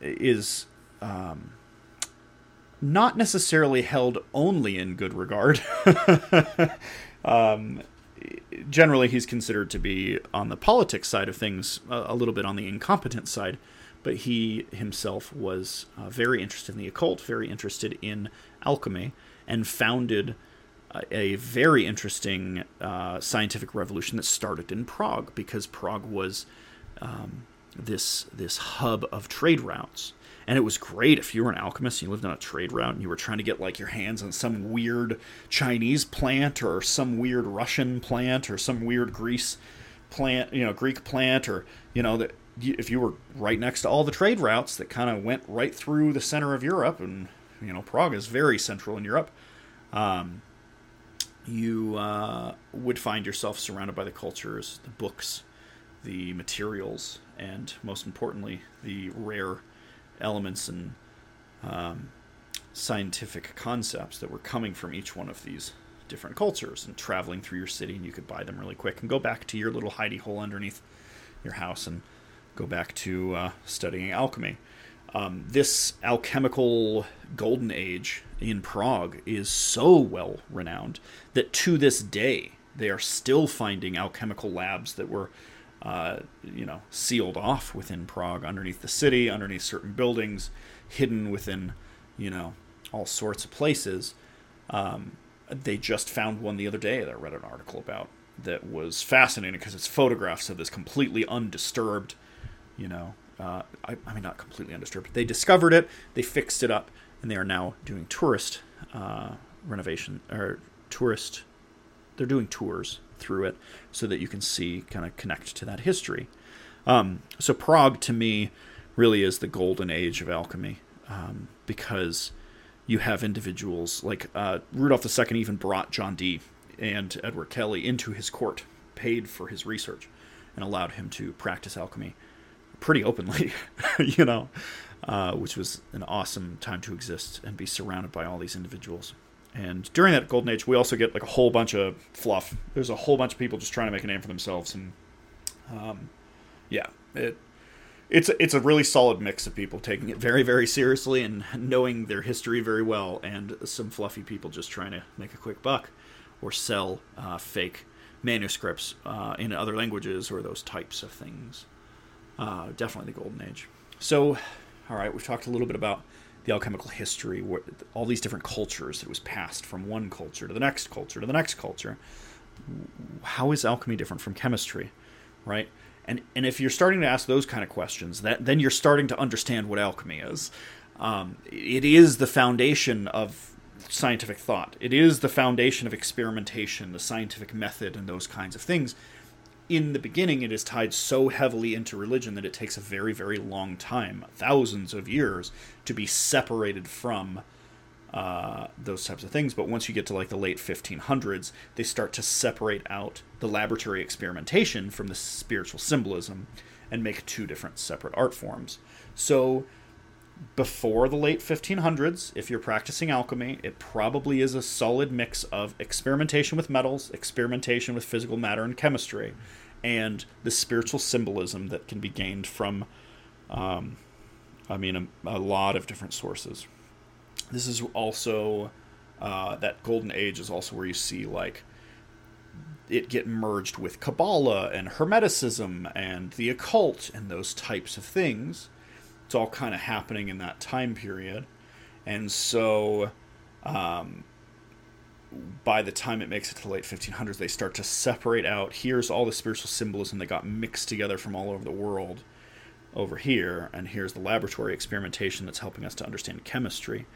is um, not necessarily held only in good regard. [laughs] generally, he's considered to be on the politics side of things, a, little bit on the incompetent side. But he himself was uh, very interested in the occult, very interested in alchemy, and founded a very interesting uh, scientific revolution that started in Prague because Prague was um, this this hub of trade routes. And it was great if you were an alchemist and you lived on a trade route and you were trying to get like your hands on some weird Chinese plant or some weird Russian plant or some weird Greece plant, you know, Greek plant or you know that if you were right next to all the trade routes that kind of went right through the center of Europe and you know Prague is very central in Europe. Um, you uh, would find yourself surrounded by the cultures, the books, the materials, and most importantly, the rare elements and um, scientific concepts that were coming from each one of these different cultures and traveling through your city. And you could buy them really quick and go back to your little hidey hole underneath your house and go back to uh, studying alchemy. Um, this alchemical golden age in Prague is so well renowned that to this day they are still finding alchemical labs that were, uh, you know, sealed off within Prague, underneath the city, underneath certain buildings, hidden within, you know, all sorts of places. Um, they just found one the other day that I read an article about that was fascinating because it's photographs of this completely undisturbed, you know, uh, I, I, mean, not completely undisturbed. They discovered it, they fixed it up, and they are now doing tourist uh, renovation or tourist. They're doing tours through it so that you can see, kind of connect to that history. Um, so Prague, to me, really is the golden age of alchemy um, because you have individuals like uh, Rudolf II even brought John Dee and Edward Kelly into his court, paid for his research, and allowed him to practice alchemy pretty openly, [laughs] you know, uh, which was an awesome time to exist and be surrounded by all these individuals. And during that golden age, we also get like a whole bunch of fluff. There's a whole bunch of people just trying to make a name for themselves, and um, yeah, it it's it's a really solid mix of people taking it very very seriously and knowing their history very well, and some fluffy people just trying to make a quick buck or sell uh, fake manuscripts uh, in other languages or those types of things. Uh, definitely the golden age. So, all right, we've talked a little bit about the alchemical history, all these different cultures that was passed from one culture to the next culture to the next culture. How is alchemy different from chemistry, right? And and if you're starting to ask those kind of questions, that then you're starting to understand what alchemy is. Um, it is the foundation of scientific thought. It is the foundation of experimentation, the scientific method, and those kinds of things. In the beginning, it is tied so heavily into religion that it takes a very, very long time, thousands of years, to be separated from uh, those types of things. But once you get to like the late 1500s, they start to separate out the laboratory experimentation from the spiritual symbolism and make two different separate art forms. So before the late 1500s, if you're practicing alchemy, it probably is a solid mix of experimentation with metals, experimentation with physical matter and chemistry, and the spiritual symbolism that can be gained from, um, I mean, a, a, lot of different sources. This is also, uh, that golden age is also where you see, like, it get merged with Kabbalah and Hermeticism and the occult and those types of things it's all kind of happening in that time period. And so um, by the time it makes it to the late 1500s, they start to separate out. Here's all the spiritual symbolism that got mixed together from all over the world over here, and here's the laboratory experimentation that's helping us to understand chemistry.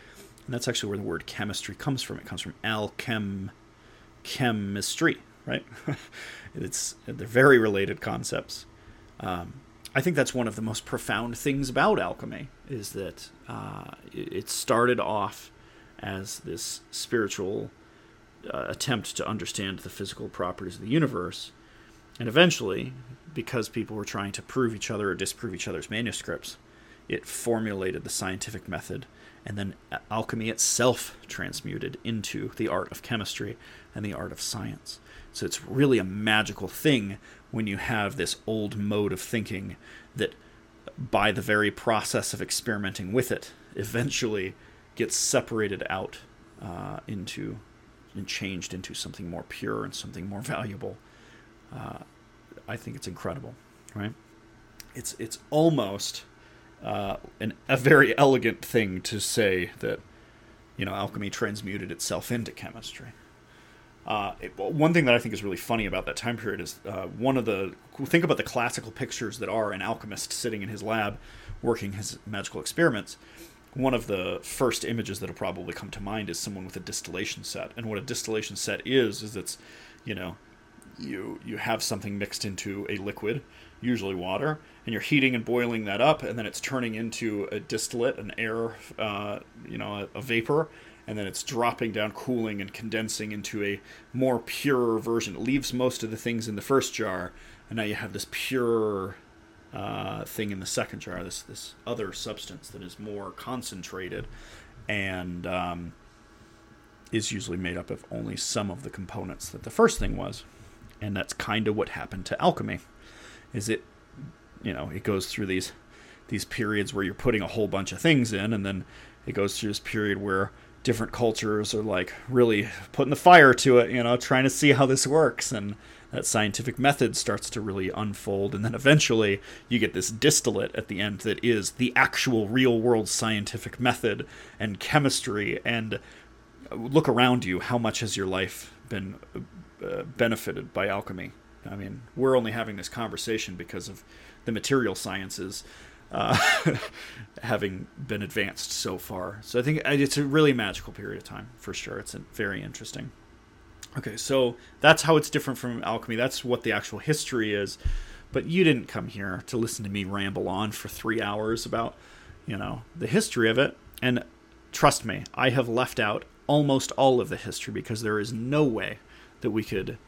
And that's actually where the word chemistry comes from. It comes from alchem, chemistry, right? [laughs] it's they're very related concepts. Um, I think that's one of the most profound things about alchemy is that uh, it started off as this spiritual uh, attempt to understand the physical properties of the universe, and eventually, because people were trying to prove each other or disprove each other's manuscripts, it formulated the scientific method, and then alchemy itself transmuted into the art of chemistry and the art of science. So it's really a magical thing when you have this old mode of thinking that, by the very process of experimenting with it, eventually gets separated out uh, into and changed into something more pure and something more valuable. Uh, I think it's incredible, right? It's it's almost uh, an, a very elegant thing to say that you know alchemy transmuted itself into chemistry. Uh, one thing that I think is really funny about that time period is uh, one of the think about the classical pictures that are an alchemist sitting in his lab working his magical experiments. One of the first images that will probably come to mind is someone with a distillation set, and what a distillation set is is it's you know you you have something mixed into a liquid, usually water, and you're heating and boiling that up, and then it's turning into a distillate, an air, uh, you know, a, a vapor, and then it's dropping down, cooling, and condensing into a more pure version. It leaves most of the things in the first jar, and now you have this pure uh, thing in the second jar. This this other substance that is more concentrated, and um, is usually made up of only some of the components that the first thing was, and that's kind of what happened to alchemy. Is it, you know, it goes through these these periods where you're putting a whole bunch of things in, and then it goes through this period where different cultures are like really putting the fire to it, you know, trying to see how this works. And that scientific method starts to really unfold. And then eventually you get this distillate at the end that is the actual real world scientific method and chemistry. And look around you. How much has your life been uh, benefited by alchemy? I mean, we're only having this conversation because of the material sciences uh, [laughs] having been advanced so far. So I think it's a really magical period of time for sure. It's very interesting. Okay, so that's how it's different from alchemy. That's what the actual history is. But you didn't come here to listen to me ramble on for three hours about, you know, the history of it. And trust me, I have left out almost all of the history because there is no way that we could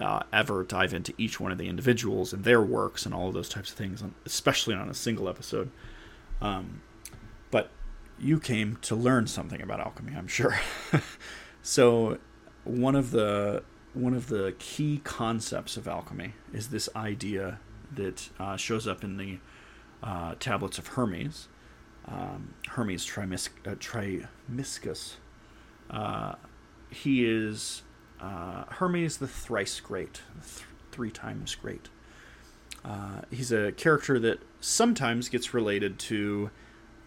uh, ever dive into each one of the individuals and their works and all of those types of things, especially on a single episode. Um, but you came to learn something about alchemy, I'm sure. [laughs] so one of the one of the key concepts of alchemy is this idea that uh, shows up in the uh, tablets of Hermes. Um, Hermes Trimis- uh, Trismegistus. Uh, he is uh, Hermes the thrice great, th- three times great. Uh, he's a character that sometimes gets related to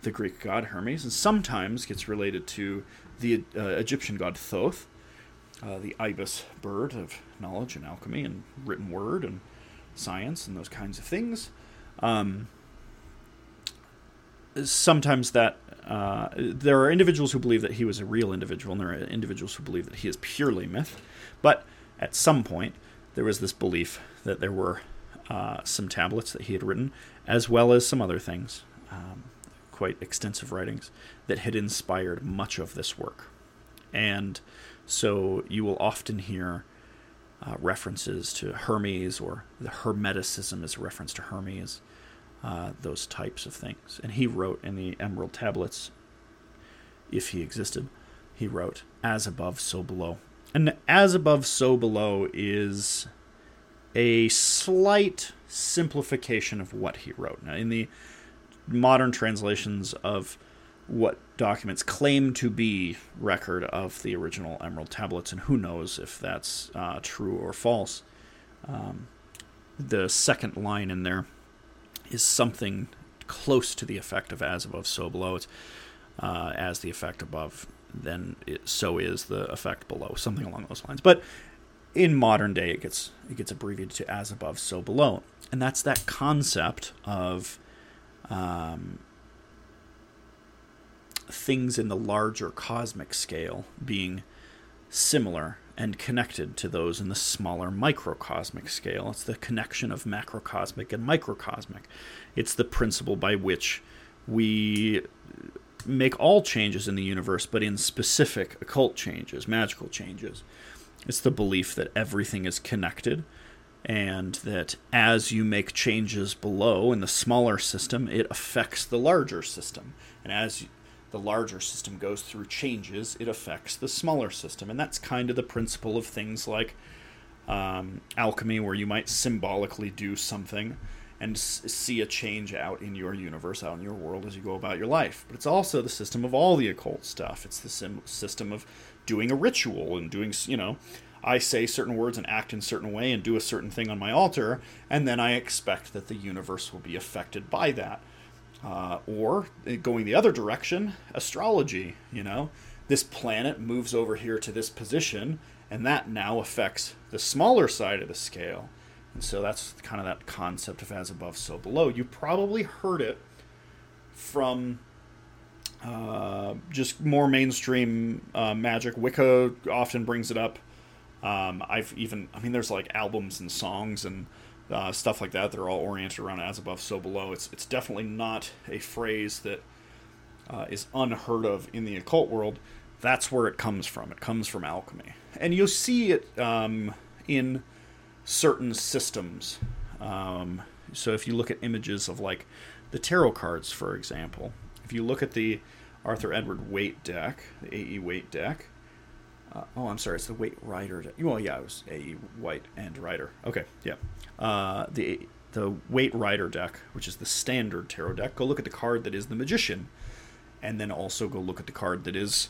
the Greek god Hermes, and sometimes gets related to the uh, Egyptian god Thoth, uh, the ibis bird of knowledge and alchemy and written word and science and those kinds of things. Um, sometimes that uh, there are individuals who believe that he was a real individual, and there are individuals who believe that he is purely myth. But at some point, there was this belief that there were uh, some tablets that he had written, as well as some other things, um, quite extensive writings, that had inspired much of this work. And so you will often hear uh, references to Hermes, or the Hermeticism is a reference to Hermes, uh, those types of things. And he wrote in the Emerald Tablets, if he existed, he wrote, as above, so below. And as above, so below is a slight simplification of what he wrote. Now, in the modern translations of what documents claim to be record of the original Emerald Tablets, and who knows if that's uh, true or false. Um, the second line in there is something close to the effect of as above, so below. It's uh, as the effect above, then it, so is the effect below, something along those lines. But in modern day, it gets it gets abbreviated to as above, so below, and that's that concept of um, things in the larger cosmic scale being similar and connected to those in the smaller microcosmic scale. It's the connection of macrocosmic and microcosmic. It's the principle by which we make all changes in the universe, but in specific occult changes, magical changes. It's the belief that everything is connected and that as you make changes below in the smaller system, it affects the larger system. And as the larger system goes through changes, it affects the smaller system. And that's kind of the principle of things like um, alchemy, where you might symbolically do something and s- see a change out in your universe, out in your world as you go about your life. But it's also the system of all the occult stuff. It's the sim- system of doing a ritual and doing, you know, I say certain words and act in certain way and do a certain thing on my altar, and then I expect that the universe will be affected by that. Uh, or going the other direction, astrology, you know, this planet moves over here to this position, and that now affects the smaller side of the scale. And so that's kind of that concept of as above, so below. You probably heard it from uh, just more mainstream uh, magic. Wicca often brings it up. Um, I've even, I mean, there's like albums and songs and uh, stuff like that. They're all oriented around as above, so below. It's it's definitely not a phrase that uh, is unheard of in the occult world. That's where it comes from. It comes from alchemy, and you'll see it um, in certain systems. Um, so if you look at images of like the tarot cards, for example, if you look at the Arthur Edward Waite deck, the AE Waite deck, uh, oh, I'm sorry, it's the Waite Rider. Well, yeah, it was a White and Rider. Okay, yeah. Uh, the the Waite Rider deck, which is the standard tarot deck. Go look at the card that is the Magician, and then also go look at the card that is,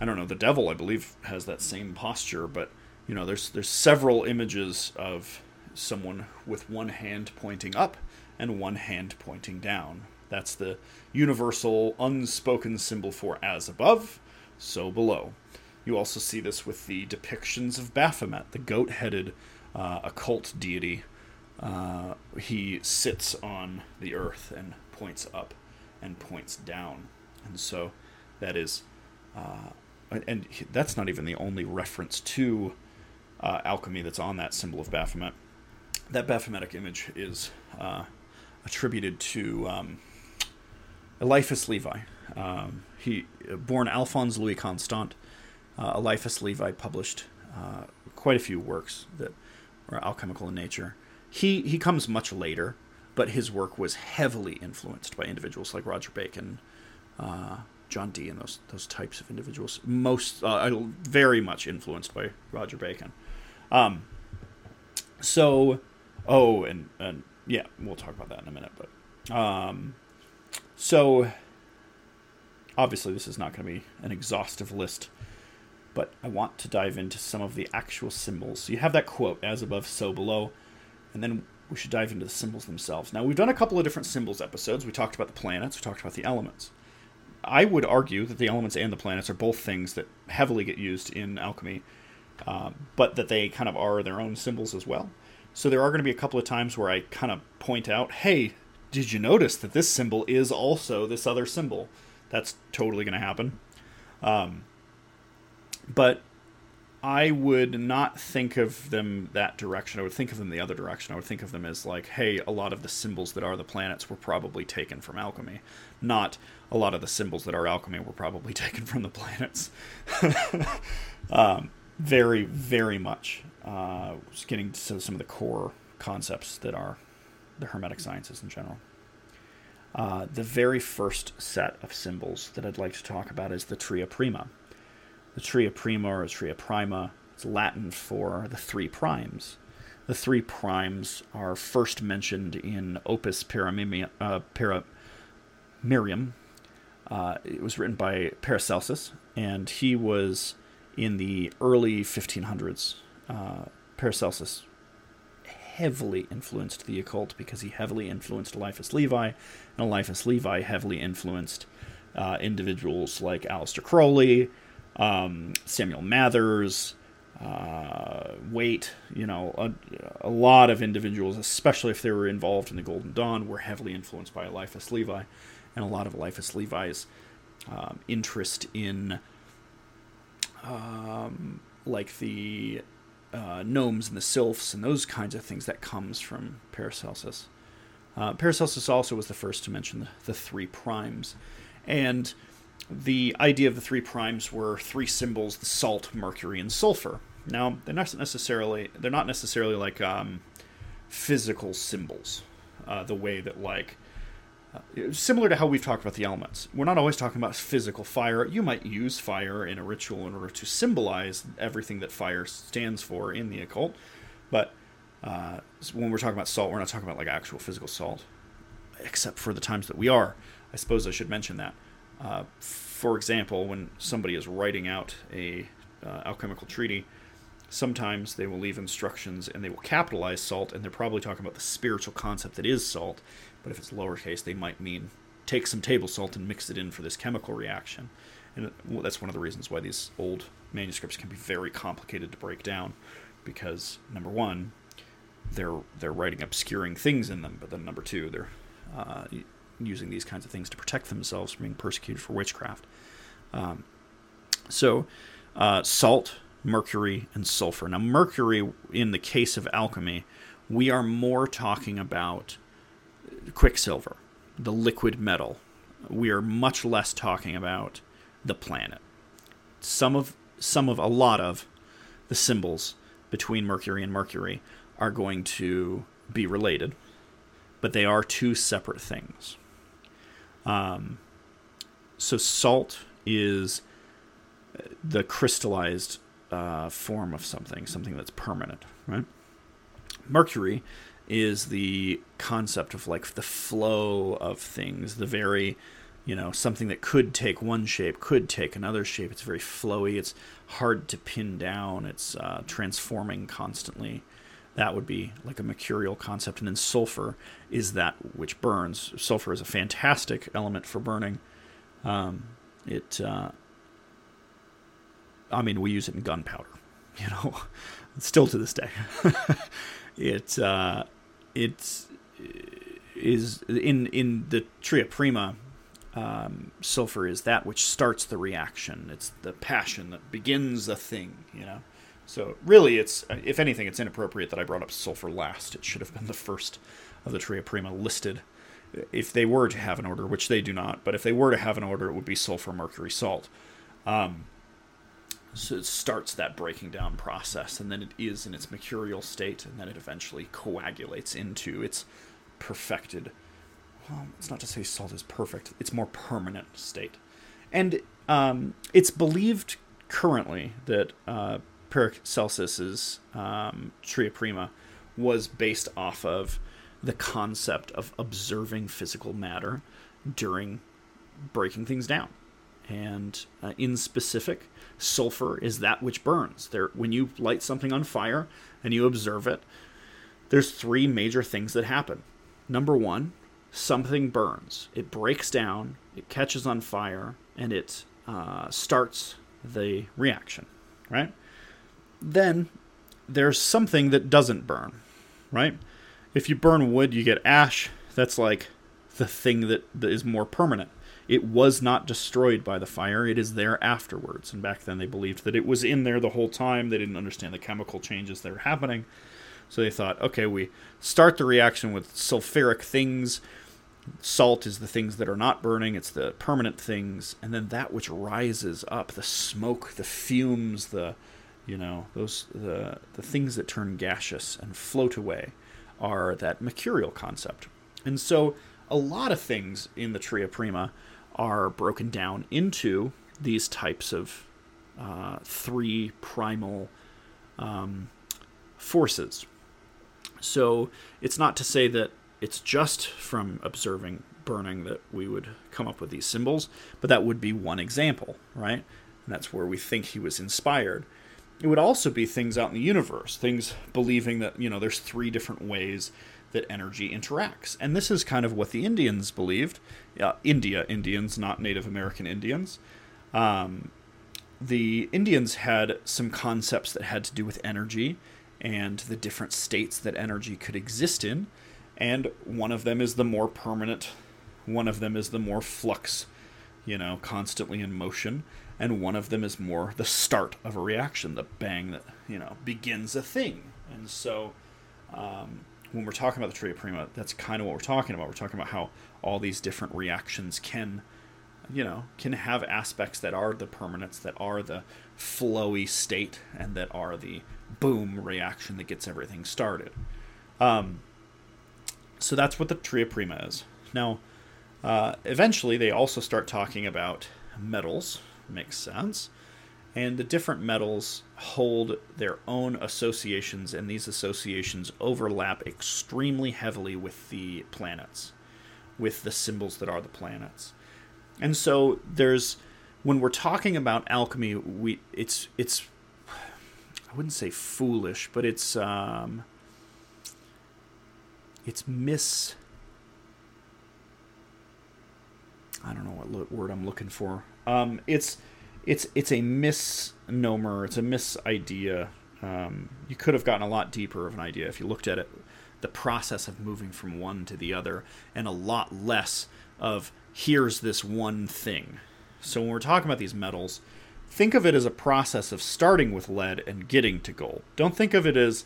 I don't know, the Devil. I believe has that same posture, but you know, there's there's several images of someone with one hand pointing up and one hand pointing down. That's the universal unspoken symbol for as above, so below. You also see this with the depictions of Baphomet, the goat headed uh, occult deity. Uh, he sits on the earth and points up and points down. And so that is, uh, and that's not even the only reference to uh, alchemy that's on that symbol of Baphomet. That Baphometic image is uh, attributed to um, Eliphas Levi. Um, he born Alphonse Louis Constant uh, Eliphas Levi published uh, quite a few works that are alchemical in nature. He he comes much later, but his work was heavily influenced by individuals like Roger Bacon, uh, John Dee, and those those types of individuals. Most uh, very much influenced by Roger Bacon. Um, so, oh, and and yeah, we'll talk about that in a minute. But um, so obviously, this is not going to be an exhaustive list but I want to dive into some of the actual symbols. So you have that quote, as above, so below, and then we should dive into the symbols themselves. Now, we've done a couple of different symbols episodes. We talked about the planets, we talked about the elements. I would argue that the elements and the planets are both things that heavily get used in alchemy, uh, but that they kind of are their own symbols as well. So there are going to be a couple of times where I kind of point out, hey, did you notice that this symbol is also this other symbol? That's totally going to happen. Um, but I would not think of them that direction. I would think of them the other direction. I would think of them as like, hey, a lot of the symbols that are the planets were probably taken from alchemy, not a lot of the symbols that are alchemy were probably [laughs] taken from the planets. [laughs] um, very, very much. Uh, getting to some of the core concepts that are the Hermetic sciences in general. Uh, the very first set of symbols that I'd like to talk about is the Tria Prima. The Tria Prima or Tria Prima is Latin for the three primes. The three primes are first mentioned in Opus Paramirum. Uh. Uh, it was written by Paracelsus, and he was in the early 1500s. Uh, Paracelsus heavily influenced the occult because he heavily influenced Eliphas Levi, and Eliphas Levi heavily influenced uh, individuals like Aleister Crowley, um, Samuel Mathers, uh, Waite, you know, a, a, lot of individuals, especially if they were involved in the Golden Dawn, were heavily influenced by Eliphas Levi, and a lot of Eliphas Levi's um, interest in, um, like the uh, gnomes and the sylphs and those kinds of things that comes from Paracelsus. Uh, Paracelsus also was the first to mention the, the, three primes, and the idea of the three primes were three symbols: the salt, mercury, and sulfur. Now they're not necessarily they're not necessarily like um, physical symbols, uh, the way that like uh, similar to how we've talked about the elements. We're not always talking about physical fire. You might use fire in a ritual in order to symbolize everything that fire stands for in the occult, but uh, when we're talking about salt, we're not talking about like actual physical salt, except for the times that we are. I suppose I should mention that. Uh, for example, when somebody is writing out a uh, alchemical treaty, sometimes they will leave instructions and they will capitalize salt, and they're probably talking about the spiritual concept that is salt but if it's lowercase, they might mean take some table salt and mix it in for this chemical reaction. And that's one of the reasons why these old manuscripts can be very complicated to break down, because number one, they're they're writing obscuring things in them, but then number two, they're uh, using these kinds of things to protect themselves from being persecuted for witchcraft. Um, so, uh, salt, mercury, and sulfur. Now, mercury, in the case of alchemy, we are more talking about quicksilver, the liquid metal. We are much less talking about the planet. Some of some of a lot of the symbols between Mercury and Mercury are going to be related, but they are two separate things. Um, so salt is the crystallized uh, form of something, something that's permanent, right? Mercury is the concept of like the flow of things, the very, you know, something that could take one shape, could take another shape. It's very flowy. It's hard to pin down. It's uh, transforming constantly. That would be like a mercurial concept. And then sulfur is that which burns. Sulfur is a fantastic element for burning. Um, it, uh, I mean, we use it in gunpowder, [laughs] you know, still to this day. [laughs] it, uh, it is in in the Tria Prima. Um, sulfur is that which starts the reaction. It's the passion that begins a thing. You know. So really, it's if anything, it's inappropriate that I brought up sulfur last. It should have been the first of the Tria Prima listed. If they were to have an order, which they do not, but if they were to have an order, it would be sulfur, mercury, salt. Um, so it starts that breaking down process, and then it is in its mercurial state, and then it eventually coagulates into its perfected. Well, it's not to say salt is perfect; it's more permanent state, and um, it's believed currently that uh, Paracelsus's um, Tria Prima was based off of the concept of observing physical matter during breaking things down, and uh, in specific sulfur is that which burns. There, when you light something on fire and you observe it, there's three major things that happen. Number one, something burns. It breaks down, it catches on fire, and it uh, starts the reaction, right? Then there's something that doesn't burn, right? If you burn wood, you get ash. That's like the thing that, that is more permanent. It was not destroyed by the fire, it is there afterwards. And back then they believed that it was in there the whole time. They didn't understand the chemical changes that were happening. So they thought, okay, we start the reaction with sulfuric things. Salt is the things that are not burning, it's the permanent things. And then that which rises up, the smoke, the fumes, the you know, those the the things that turn gaseous and float away are that mercurial concept. And so a lot of things in the Tria Prima are broken down into these types of uh, three primal um, forces. So it's not to say that it's just from observing burning that we would come up with these symbols, but that would be one example, right? And that's where we think he was inspired. It would also be things out in the universe, things believing that, you know, there's three different ways that energy interacts. And this is kind of what the Indians believed. Uh, India Indians, not Native American Indians. Um, the Indians had some concepts that had to do with energy and the different states that energy could exist in. And one of them is the more permanent, one of them is the more flux, you know, constantly in motion. And one of them is more the start of a reaction, the bang that, you know, begins a thing. And so um, when we're talking about the Tria Prima, that's kind of what we're talking about. We're talking about how all these different reactions can, you know, can have aspects that are the permanence, that are the flowy state, and that are the boom reaction that gets everything started. Um, so that's what the Tria Prima is. Now, uh, eventually, they also start talking about metals. Makes sense and the different metals hold their own associations, and these associations overlap extremely heavily with the planets, with the symbols that are the planets. And so there's when we're talking about alchemy, we it's it's I wouldn't say foolish, but it's um, it's miss. I don't know what word I'm looking for. Um, it's it's it's a misnomer. It's a misidea. Um, you could have gotten a lot deeper of an idea if you looked at it, the process of moving from one to the other, and a lot less of here's this one thing. So when we're talking about these metals, think of it as a process of starting with lead and getting to gold. Don't think of it as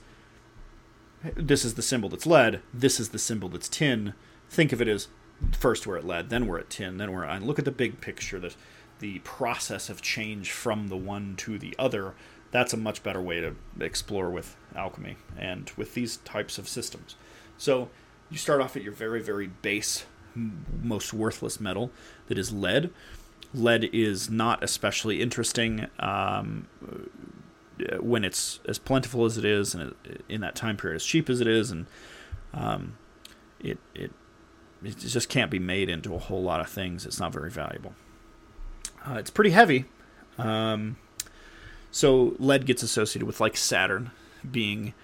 this is the symbol that's lead, this is the symbol that's tin. Think of it as first we're at lead, then we're at tin, then we're at. Look at the big picture. That the process of change from the one to the other, that's a much better way to explore with alchemy and with these types of systems. So you start off at your very, very base, most worthless metal that is lead. Lead is not especially interesting um, when it's as plentiful as it is, and in that time period as cheap as it is, and um, it it it just can't be made into a whole lot of things. It's not very valuable. Uh, it's pretty heavy. Um, so lead gets associated with like Saturn being,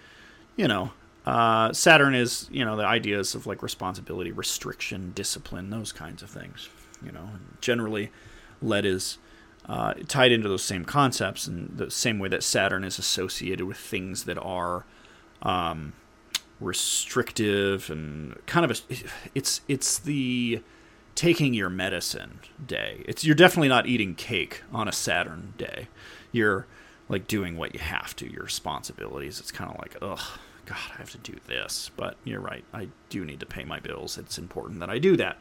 you know, uh, Saturn is you know the ideas of like responsibility, restriction, discipline, those kinds of things. You know, generally, lead is uh, tied into those same concepts in the same way that Saturn is associated with things that are um, restrictive and kind of a, it's it's the taking your medicine day. It's you're definitely not eating cake on a Saturn day. You're like doing what you have to, your responsibilities. It's kind of like, ugh, God, I have to do this. But you're right, I do need to pay my bills. It's important that I do that.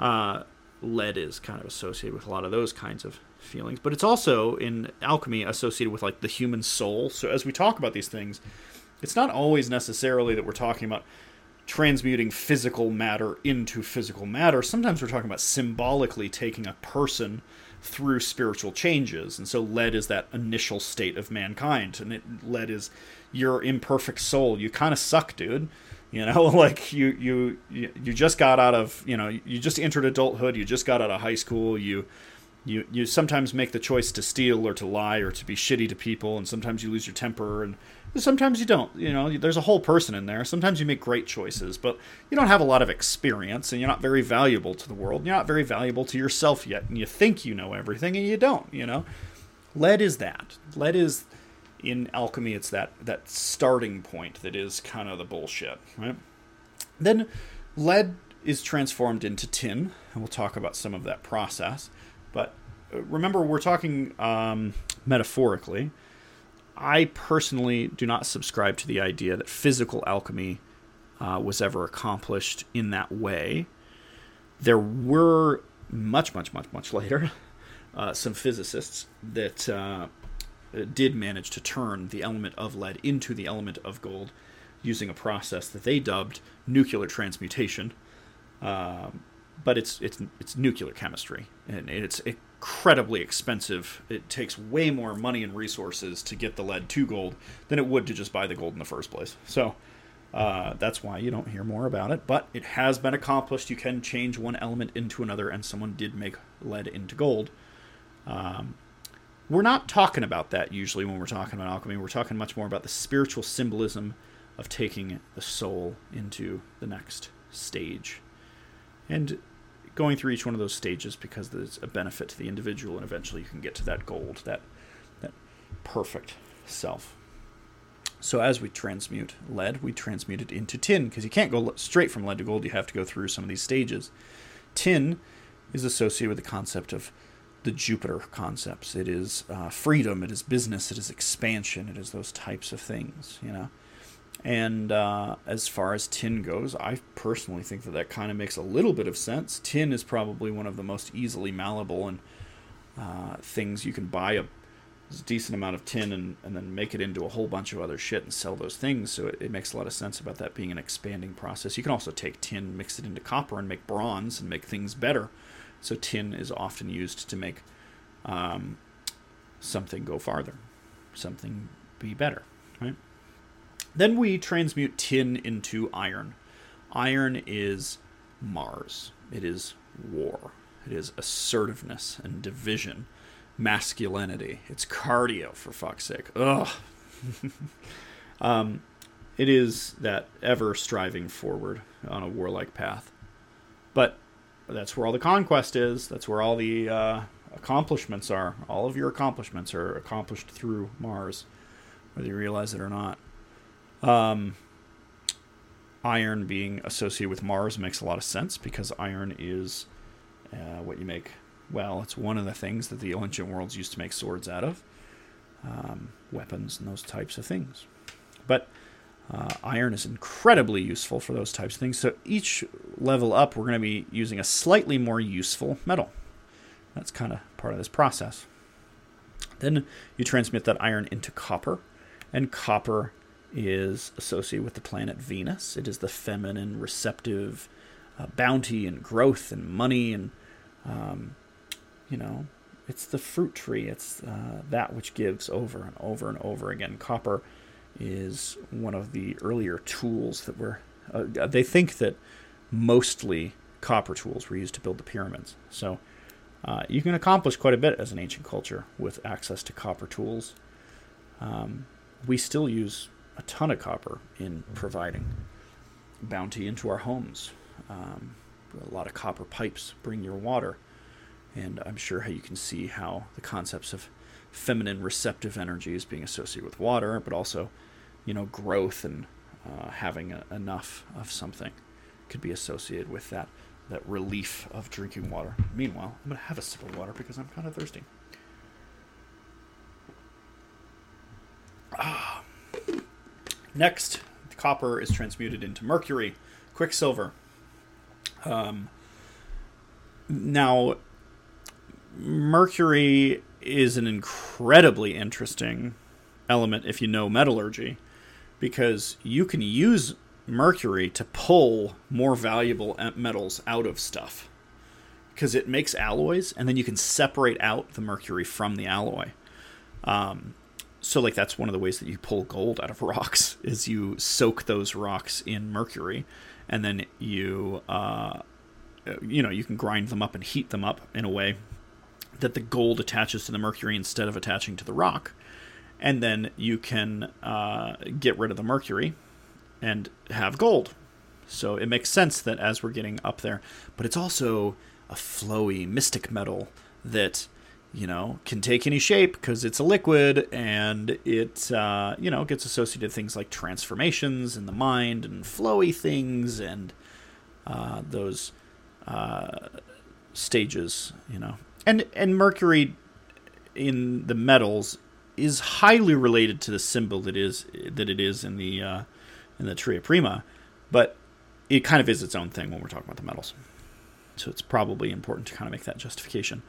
Uh, lead is kind of associated with a lot of those kinds of feelings, but it's also in alchemy associated with like the human soul. So as we talk about these things, it's not always necessarily that we're talking about transmuting physical matter into physical matter. Sometimes we're talking about symbolically taking a person through spiritual changes. And so lead is that initial state of mankind. And it, lead is your imperfect soul. You kind of suck, dude. You know, [laughs] like you, you, you just got out of, you know, you just entered adulthood. You just got out of high school. You, you, you sometimes make the choice to steal or to lie or to be shitty to people. And sometimes you lose your temper and Sometimes you don't. You know, there's a whole person in there. Sometimes you make great choices, but you don't have a lot of experience and you're not very valuable to the world. You're not very valuable to yourself yet. And you think you know everything and you don't, you know? Lead is that. Lead is in alchemy it's that that starting point that is kind of the bullshit, right? Then lead is transformed into tin, and we'll talk about some of that process. But uh, remember, we're talking um, metaphorically. I personally do not subscribe to the idea that physical alchemy uh, was ever accomplished in that way. There were much, much, much, much later [laughs] uh, some physicists that uh, did manage to turn the element of lead into the element of gold using a process that they dubbed nuclear transmutation. Um, but it's it's it's nuclear chemistry, and it's incredibly expensive. It takes way more money and resources to get the lead to gold than it would to just buy the gold in the first place. So uh, that's why you don't hear more about it. But it has been accomplished. You can change one element into another, and someone did make lead into gold. Um, we're not talking about that usually when we're talking about alchemy. We're talking much more about the spiritual symbolism of taking the soul into the next stage. And going through each one of those stages because there's a benefit to the individual and eventually you can get to that gold, that that perfect self. So as we transmute lead, we transmute it into tin because you can't go straight from lead to gold. You have to go through some of these stages. Tin is associated with the concept of the Jupiter concepts. It is uh, freedom. It is business. It is expansion. It is those types of things, you know. And uh, as far as tin goes, I personally think that that kind of makes a little bit of sense. Tin is probably one of the most easily malleable and uh, things you can buy a decent amount of tin and, and then make it into a whole bunch of other shit and sell those things. So it, it makes a lot of sense about that being an expanding process. You can also take tin, mix it into copper, and make bronze and make things better. So tin is often used to make um, something go farther, something be better? Then we transmute tin into iron. Iron is Mars. It is war. It is assertiveness and division, masculinity. It's cardio, for fuck's sake. Ugh. [laughs] um, it is that ever striving forward on a warlike path. But that's where all the conquest is. That's where all the uh, accomplishments are. All of your accomplishments are accomplished through Mars, whether you realize it or not. Um, iron being associated with Mars makes a lot of sense because iron is uh, what you make. Well, it's one of the things that the ancient worlds used to make swords out of, um, weapons and those types of things. But uh, iron is incredibly useful for those types of things. So each level up, we're going to be using a slightly more useful metal. That's kind of part of this process. Then you transmit that iron into copper, and copper is associated with the planet Venus. It is the feminine, receptive uh, bounty and growth and money, and um, you know, it's the fruit tree. It's uh, that which gives over and over and over again. Copper is one of the earlier tools that were. Uh, they think that mostly copper tools were used to build the pyramids. So uh, you can accomplish quite a bit as an ancient culture with access to copper tools. Um, we still use a ton of copper in providing bounty into our homes. Um, a lot of copper pipes bring your water, and I'm sure how you can see how the concepts of feminine receptive energy is being associated with water, but also, you know, growth and uh, having a, enough of something could be associated with that that relief of drinking water. Meanwhile, I'm gonna have a sip of water because I'm kind of thirsty. Ah. Next, copper is transmuted into mercury, quicksilver. Um, now, mercury is an incredibly interesting element if you know metallurgy, because you can use mercury to pull more valuable metals out of stuff. Because it makes alloys, and then you can separate out the mercury from the alloy. Um, so like that's one of the ways that you pull gold out of rocks [laughs] is you soak those rocks in mercury and then you uh, you know you can grind them up and heat them up in a way that the gold attaches to the mercury instead of attaching to the rock and then you can uh, get rid of the mercury and have gold. So it makes sense that as we're getting up there, but it's also a flowy mystic metal that you know can take any shape because it's a liquid and it uh, you know gets associated with things like transformations in the mind and flowy things and uh, those uh, stages you know and and mercury in the metals is highly related to the symbol that is that it is in the uh, in the Tria Prima, but it kind of is its own thing when we're talking about the metals. So it's probably important to kind of make that justification.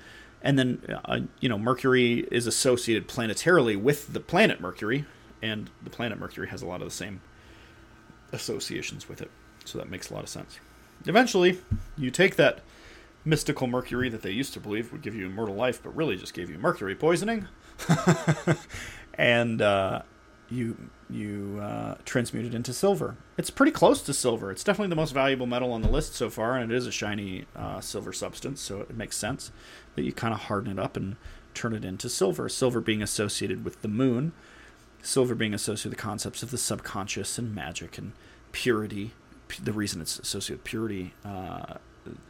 And then, uh, you know, Mercury is associated planetarily with the planet Mercury, and the planet Mercury has a lot of the same associations with it. So that makes a lot of sense. Eventually, you take that mystical mercury that they used to believe would give you immortal life, but really just gave you mercury poisoning, [laughs] and uh, you you uh, transmute it into silver. It's pretty close to silver. It's definitely the most valuable metal on the list so far, and it is a shiny uh, silver substance, so it makes sense that you kind of harden it up and turn it into silver. Silver being associated with the moon, silver being associated with the concepts of the subconscious and magic and purity. The reason it's associated with purity uh,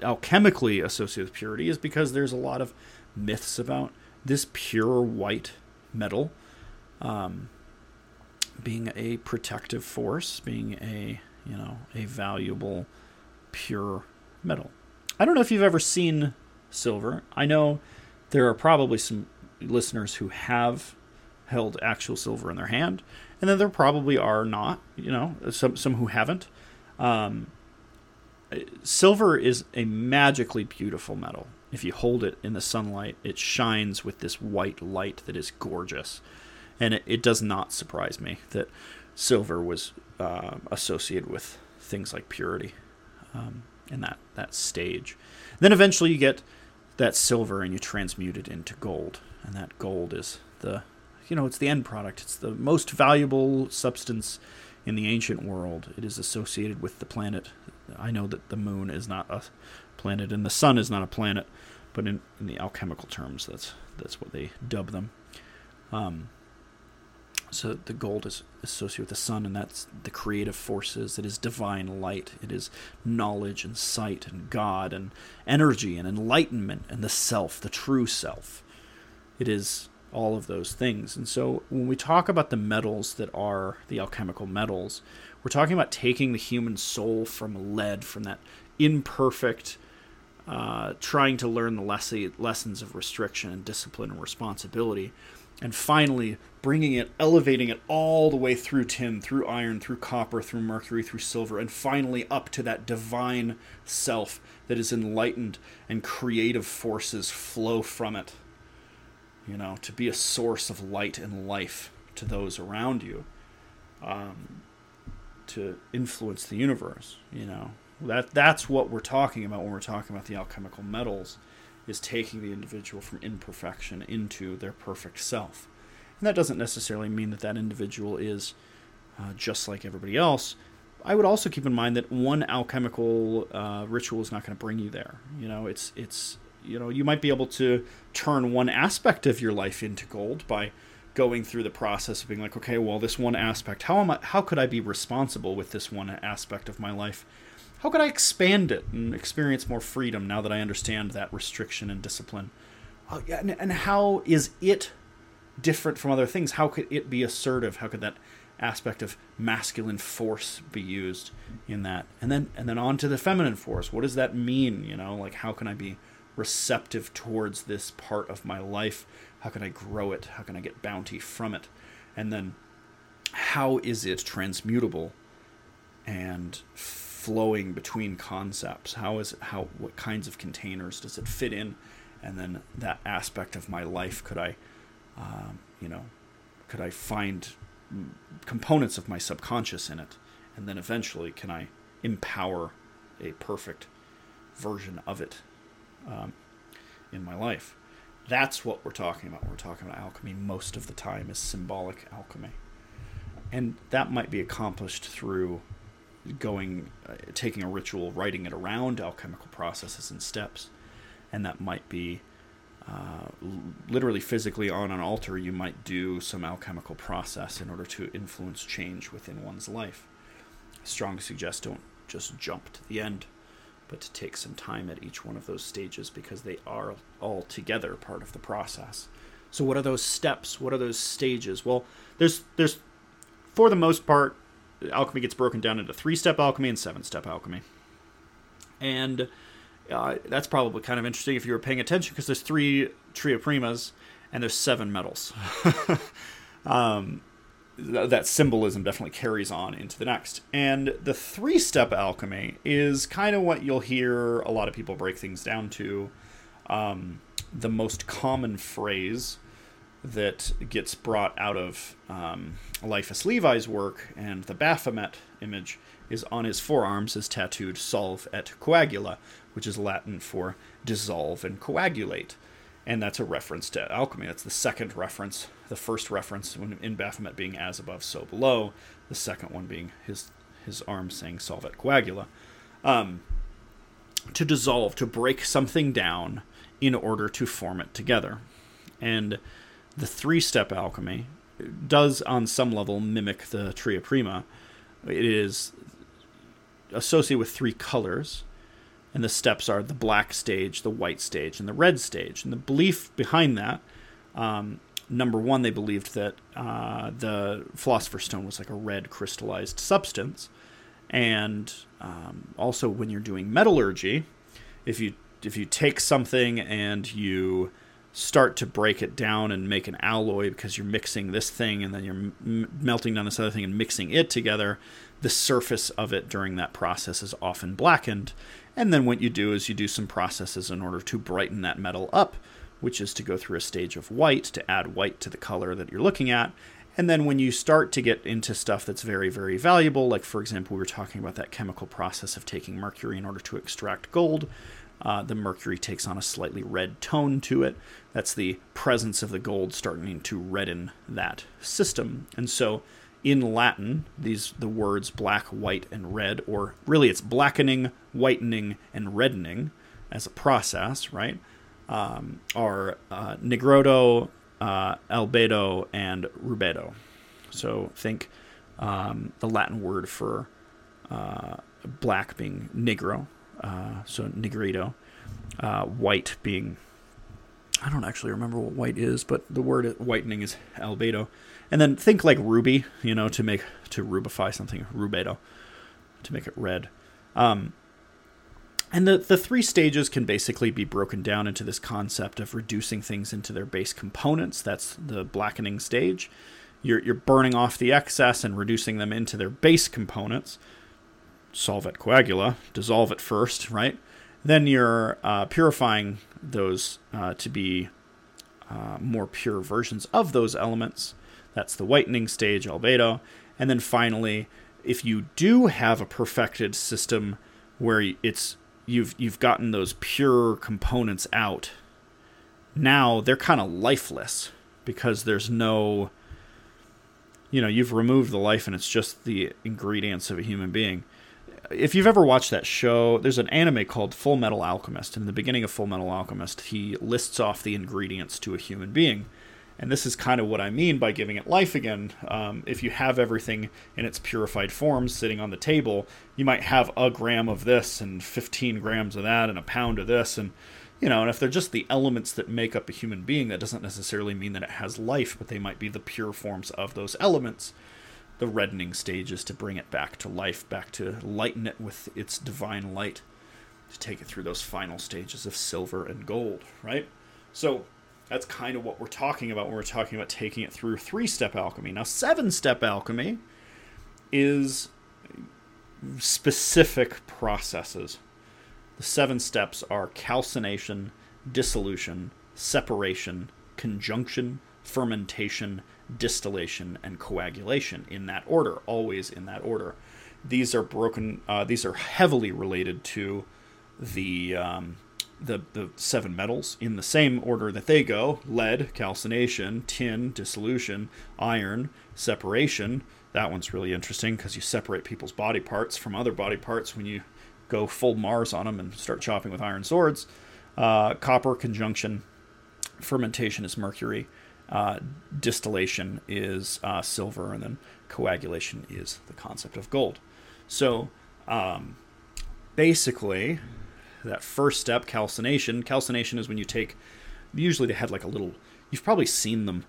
alchemically associated with purity is because there's a lot of myths about this pure white metal um, being a protective force, being a you know a valuable pure metal. I don't know if you've ever seen silver. I know there are probably some listeners who have held actual silver in their hand, and then there probably are not. You know, some some who haven't. Um, silver is a magically beautiful metal. If you hold it in the sunlight, it shines with this white light that is gorgeous. And it, it does not surprise me that silver was uh, associated with things like purity um, in that, that stage. Then eventually you get that silver and you transmute it into gold. And that gold is the, you know, it's the end product. It's the most valuable substance in the ancient world. It is associated with the planet I know that the moon is not a planet and the sun is not a planet, but in, in the alchemical terms, that's that's what they dub them. Um, so the gold is associated with the sun, and that's the creative forces. It is divine light. It is knowledge and sight and God and energy and enlightenment and the self, the true self. It is all of those things. And so when we talk about the metals that are the alchemical metals, we're talking about taking the human soul from lead, from that imperfect, uh, trying to learn the less- lessons of restriction and discipline and responsibility, and finally bringing it, elevating it all the way through tin, through iron, through copper, through mercury, through silver, and finally up to that divine self that is enlightened and creative forces flow from it. You know, to be a source of light and life to those around you. Um, to influence the universe. You know that that's what we're talking about when we're talking about the alchemical metals, is taking the individual from imperfection into their perfect self, and that doesn't necessarily mean that that individual is uh, just like everybody else. I would also keep in mind that one alchemical uh, ritual is not going to bring you there. You know, it's it's you know you might be able to turn one aspect of your life into gold by going through the process of being like, okay, well, this one aspect, how am I? How could I be responsible with this one aspect of my life? How could I expand it and experience more freedom now that I understand that restriction and discipline? Oh, yeah, and, and how is it different from other things? How could it be assertive? How could that aspect of masculine force be used in that? And then and then on to the feminine force. What does that mean? You know, like how can I be receptive towards this part of my life how can I grow it? How can I get bounty from it? And then how is it transmutable and flowing between concepts? How is it, how what kinds of containers does it fit in? And then that aspect of my life could I, um, you know, could I find components of my subconscious in it? And then eventually, can I empower a perfect version of it um, in my life? That's what we're talking about. We're talking about alchemy most of the time is symbolic alchemy. And that might be accomplished through going uh, taking a ritual, writing it around alchemical processes and steps. And that might be uh, literally physically on an altar, you might do some alchemical process in order to influence change within one's life. I strongly suggest don't just jump to the end, but to take some time at each one of those stages because they are all together part of the process. So, what are those steps? What are those stages? Well, there's there's for the most part, alchemy gets broken down into three step alchemy and seven step alchemy, and uh, that's probably kind of interesting if you were paying attention because there's three tria primas and there's seven metals. [laughs] um, th- that symbolism definitely carries on into the next. And the three step alchemy is kind of what you'll hear a lot of people break things down to. Um, the most common phrase that gets brought out of um, Eliphas Levi's work and the Baphomet image is on his forearms is tattooed solve et coagula, which is Latin for dissolve and coagulate. And that's a reference to alchemy. That's the second reference. The first reference in Baphomet being as above, so below. The second one being his his arm saying solve et coagula. Um, to dissolve, to break something down in order to form it together. And the three step alchemy does, on some level, mimic the Tria Prima. It is associated with three colors and the steps are the black stage, the white stage, and the red stage. And the belief behind that, um, number one, they believed that uh, the philosopher's stone was like a red crystallized substance, and um, also when you're doing metallurgy, if you if you take something and you start to break it down and make an alloy because you're mixing this thing and then you're m- melting down this other thing and mixing it together, the surface of it during that process is often blackened and then what you do is you do some processes in order to brighten that metal up, which is to go through a stage of white to add white to the color that you're looking at. And then when you start to get into stuff that's very, very valuable, like for example, we were talking about that chemical process of taking mercury in order to extract gold, uh, the mercury takes on a slightly red tone to it. That's the presence of the gold starting to redden that system. And so in Latin, these the words black, white, and red, or really it's blackening, whitening, and reddening as a process, right? Um, are uh, nigredo, uh, albedo, and rubedo. So think um, the Latin word for uh, black being negro, uh, so nigredo, uh, white being I don't actually remember what white is, but the word whitening is albedo. And then think like ruby, you know, to make to rubify something, rubedo, to make it red. Um, and the, the three stages can basically be broken down into this concept of reducing things into their base components. That's the blackening stage. You're, you're burning off the excess and reducing them into their base components. Solve et coagula, dissolve it first, right? Then you're uh, purifying those uh, to be uh, more pure versions of those elements. That's the whitening stage, albedo. And then finally, if you do have a perfected system where it's you've you've gotten those pure components out, now they're kind of lifeless because there's no you know, you've removed the life and it's just the ingredients of a human being if you've ever watched that show, there's an anime called Full Metal Alchemist. And in the beginning of Full Metal Alchemist, he lists off the ingredients to a human being. And this is kind of what I mean by giving it life again. Um, if you have everything in its purified form sitting on the table, you might have a gram of this and 15 grams of that and a pound of this. And, you know, and if they're just the elements that make up a human being, that doesn't necessarily mean that it has life, but they might be the pure forms of those elements the reddening stages to bring it back to life, back to lighten it with its divine light, to take it through those final stages of silver and gold, right? So that's kind of what we're talking about when we're talking about taking it through three step alchemy. Now, seven step alchemy is specific processes. The seven steps are calcination, dissolution, separation, conjunction, fermentation, distillation, and coagulation in that order, always in that order. These are broken. Uh, these are heavily related to the um, the the seven metals in the same order that they go: lead, calcination, tin, dissolution, iron, separation. That one's really interesting because you separate people's body parts from other body parts when you go full Mars on them and start chopping with iron swords. Uh, copper, conjunction, fermentation is mercury, uh, distillation is uh, silver, and then coagulation is the concept of gold. So um, basically, that first step, calcination, calcination is when you take, usually they had like a little, you've probably seen them.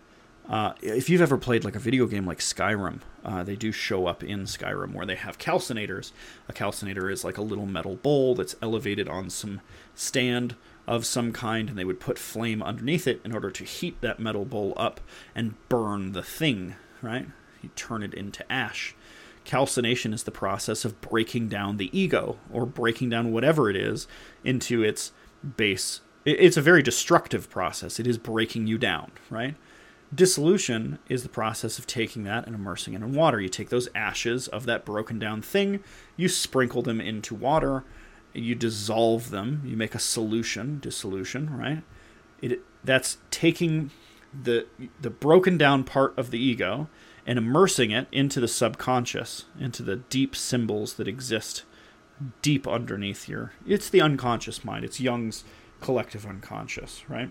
Uh, if you've ever played like a video game like Skyrim, uh, they do show up in Skyrim where they have calcinators. A calcinator is like a little metal bowl that's elevated on some stand of some kind, and they would put flame underneath it in order to heat that metal bowl up and burn the thing, right? You turn it into ash. Calcination is the process of breaking down the ego, or breaking down whatever it is, into its base. It's a very destructive process. It is breaking you down, right? Dissolution is the process of taking that and immersing it in water. You take those ashes of that broken down thing, you sprinkle them into water, you dissolve them, you make a solution, dissolution, right? It that's taking the the broken down part of the ego and immersing it into the subconscious, into the deep symbols that exist deep underneath your it's the unconscious mind. It's Jung's collective unconscious, right?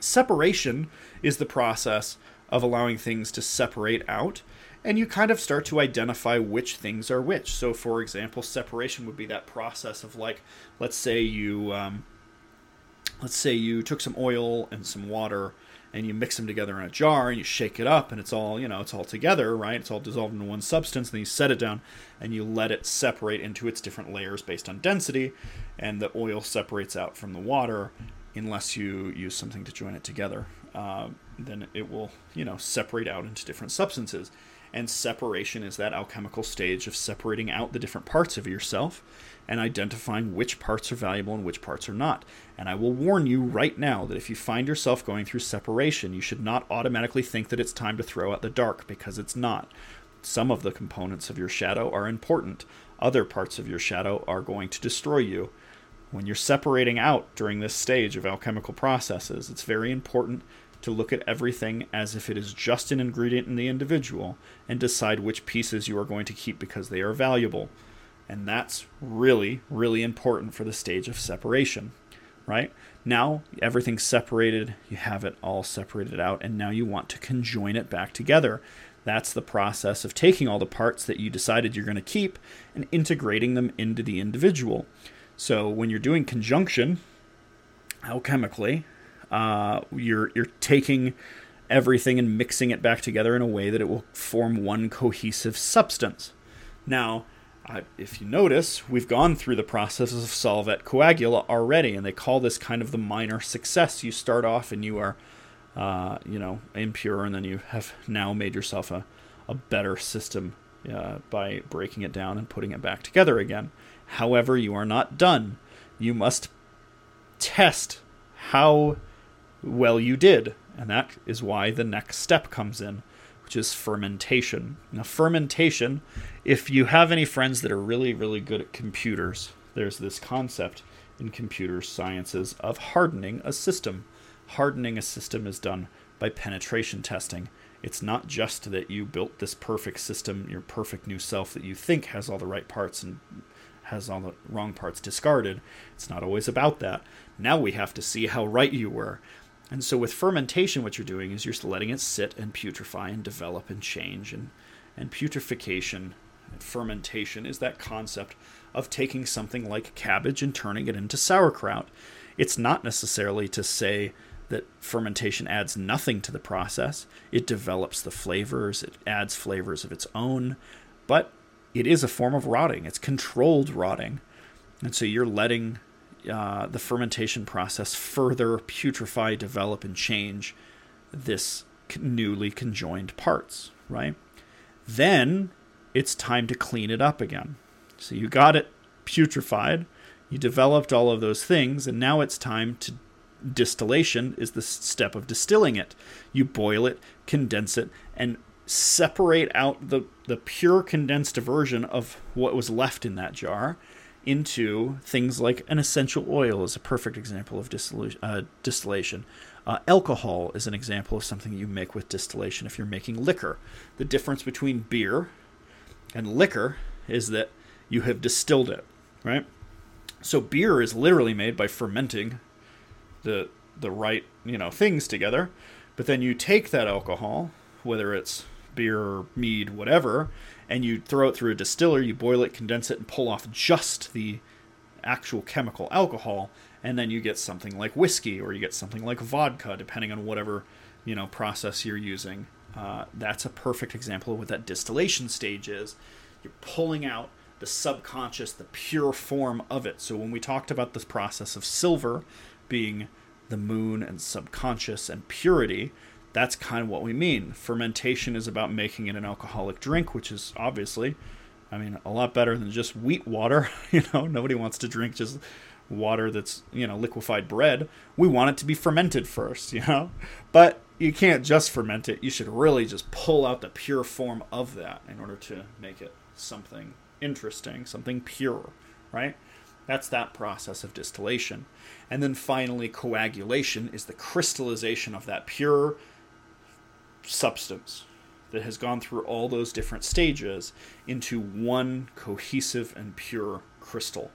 Separation is the process of allowing things to separate out and you kind of start to identify which things are which. So, for example, separation would be that process of like, let's say you, um, let's say you took some oil and some water and you mix them together in a jar and you shake it up and it's all you know it's all together right? It's all dissolved into one substance then you set it down and you let it separate into its different layers based on density and the oil separates out from the water unless you use something to join it together. Uh, then it will you know separate out into different substances and separation is that alchemical stage of separating out the different parts of yourself and identifying which parts are valuable and which parts are not. And I will warn you right now that if you find yourself going through separation, you should not automatically think that it's time to throw out the dark because it's not. Some of the components of your shadow are important, other parts of your shadow are going to destroy you. When you're separating out during this stage of alchemical processes, it's very important to look at everything as if it is just an ingredient in the individual and decide which pieces you are going to keep because they are valuable. And that's really, really important for the stage of separation, right? Now everything's separated, you have it all separated out, and now you want to conjoin it back together. That's the process of taking all the parts that you decided you're going to keep and integrating them into the individual. So when you're doing conjunction alchemically, uh, you're you're taking everything and mixing it back together in a way that it will form one cohesive substance. Now, if you notice, we've gone through the process of solve et coagula already, and they call this kind of the minor success. You start off and you are, uh, you know, impure, and then you have now made yourself a, a better system uh, by breaking it down and putting it back together again. However, you are not done. You must test how well you did. And that is why the next step comes in, which is fermentation. Now, fermentation, if you have any friends that are really, really good at computers, there's this concept in computer sciences of hardening a system. Hardening a system is done by penetration testing. It's not just that you built this perfect system, your perfect new self that you think has all the right parts and has all the wrong parts discarded. It's not always about that. Now we have to see how right you were. And so with fermentation, what you're doing is you're just letting it sit and putrefy and develop and change. And, and putrefaction and fermentation is that concept of taking something like cabbage and turning it into sauerkraut. It's not necessarily to say that fermentation adds nothing to the process. It develops the flavors, it adds flavors of its own, but it is a form of rotting. It's controlled rotting. And so you're letting uh, the fermentation process further putrefy, develop, and change this newly conjoined parts, right? Then it's time to clean it up again. So you got it putrefied, you developed all of those things, and now it's time to distillation is the step of distilling it. You boil it, condense it, and separate out the, the pure condensed version of what was left in that jar into things like an essential oil is a perfect example of uh, distillation. Uh, alcohol is an example of something you make with distillation if you're making liquor. The difference between beer and liquor is that you have distilled it, right? So beer is literally made by fermenting the the right you know things together. But then you take that alcohol, whether it's beer, mead, whatever, and you throw it through a distiller. You boil it, condense it, and pull off just the actual chemical alcohol, and then you get something like whiskey or you get something like vodka, depending on whatever you know process you're using. Uh, that's a perfect example of what that distillation stage is. You're pulling out the subconscious, the pure form of it. So when we talked about this process of silver being the moon and subconscious and purity, that's kind of what we mean. Fermentation is about making it an alcoholic drink, which is obviously, I mean, a lot better than just wheat water. [laughs] you know, nobody wants to drink just water that's, you know, liquefied bread. We want it to be fermented first, [laughs] you know? But you can't just ferment it. You should really just pull out the pure form of that in order to make it something interesting, something pure, right? That's that process of distillation. And then finally, coagulation is the crystallization of that pure substance that has gone through all those different stages into one cohesive and pure crystal.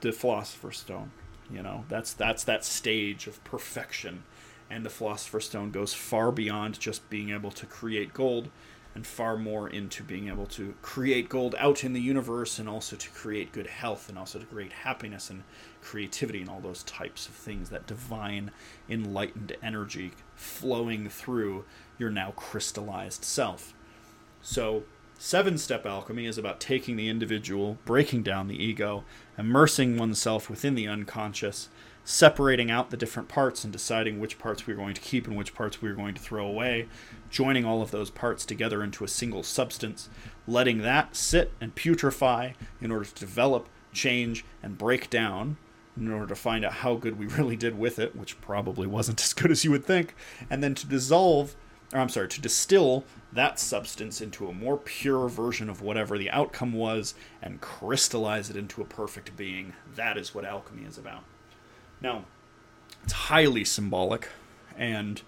The philosopher's stone, you know, that's that's that stage of perfection. And the philosopher's stone goes far beyond just being able to create gold and far more into being able to create gold out in the universe and also to create good health and also to create happiness and creativity and all those types of things that divine enlightened energy flowing through your now crystallized self. So seven step alchemy is about taking the individual breaking down the ego immersing oneself within the unconscious separating out the different parts and deciding which parts we're going to keep and which parts we're going to throw away, joining all of those parts together into a single substance, letting that sit and putrefy in order to develop, change, and break down in order to find out how good we [laughs] really did with it, which probably wasn't [laughs] as good as you would think, and then to dissolve, or I'm sorry, to distill that substance into a more pure version of whatever the outcome was and crystallize it into a perfect being. That is what alchemy is about. Now, it's highly symbolic, and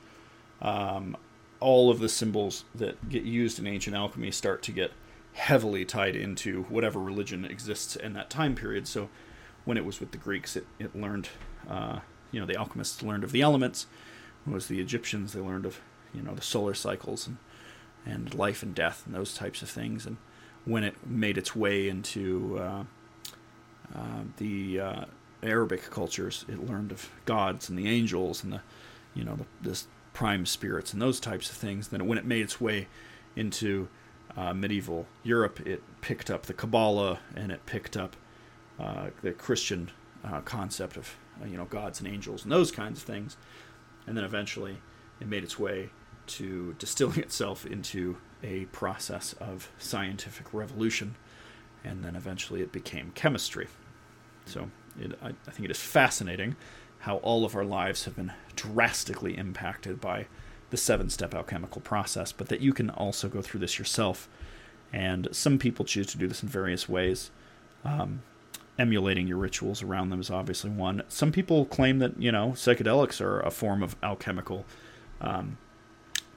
um, all of the symbols that get used in ancient alchemy start to get heavily tied into whatever religion exists in that time period. So, when it was with the Greeks, it, it learned, uh, you know, the alchemists learned of the elements. When it was the Egyptians, they learned of, you know, the solar cycles and, and life and death and those types of things. And when it made its way into uh, uh, the uh, Arabic cultures, it learned of gods and the angels and the, you know, the, the prime spirits and those types of things. Then when it made its way into uh, medieval Europe, it picked up the Kabbalah and it picked up uh, the Christian uh, concept of, uh, you know, gods and angels and those kinds of things. And then eventually it made its way to distilling [laughs] itself into a process of scientific revolution. And then eventually it became chemistry. So it, I, I think it is fascinating how all of our lives have been drastically impacted by the seven step alchemical process, but that you can also go through this yourself. And some people choose to do this in various ways. Um, emulating your rituals around them is obviously one. Some people claim that, you know, psychedelics are a form of alchemical um,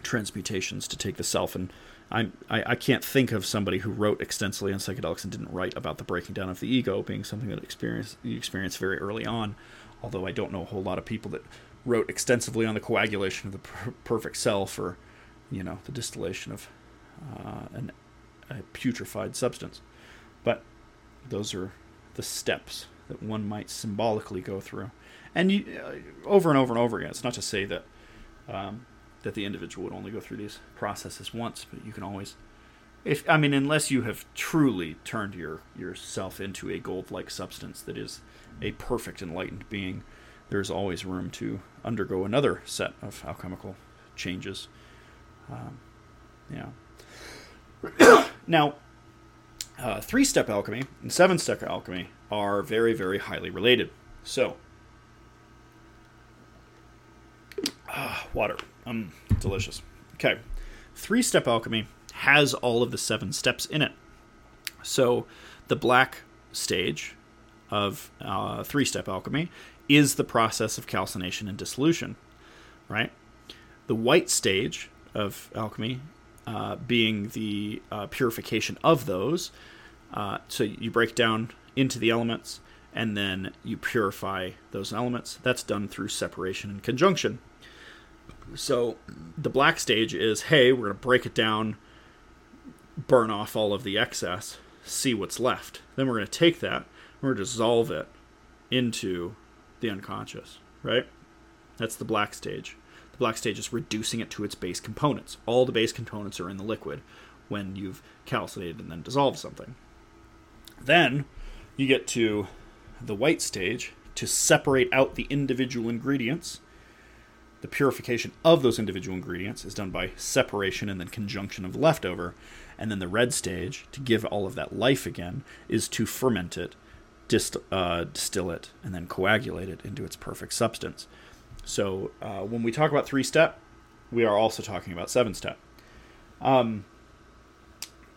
transmutations to take the self. And I, I can't think of somebody who wrote extensively on psychedelics and didn't write about the breaking down of the ego being something that experience, you experience very early on. Although I don't know a whole lot of people that wrote extensively on the coagulation of the per- perfect self or, you know, the distillation of uh, an, a putrefied substance. But those are the steps that one might symbolically go through. And you, uh, over and over and over again. It's not to say that um, that the individual would only go through these processes once, but you can always if I mean unless you have truly turned your yourself into a gold-like substance that is a perfect enlightened being, there's always room to undergo another set of alchemical changes. Um, yeah. [coughs] now, uh, three-step alchemy and seven-step alchemy are very, very highly related. So, uh, water. Um, delicious. Okay. Three step alchemy has all of the seven steps in it. So the black stage of uh, three step alchemy is the process of calcination and dissolution, right? The white stage of alchemy uh, being the uh, purification of those. Uh, so you break down into the elements and then you purify those elements. That's done through separation and conjunction. So the black stage is hey, we're going to break it down, burn off all of the excess, see what's left. Then we're going to take that, we're going to dissolve it into the unconscious, right? That's the black stage. The black stage is reducing it to its base components. All the base components are in the liquid when you've calcinated and then dissolved something. Then you get to the white stage to separate out the individual ingredients. The purification of those individual ingredients is done by separation and then conjunction of leftover. And then the red stage, to give all of that life again, is to ferment it, dist- uh, distill it, and then coagulate it into its perfect substance. So uh, when we talk about three step, we are also talking about seven step. Um,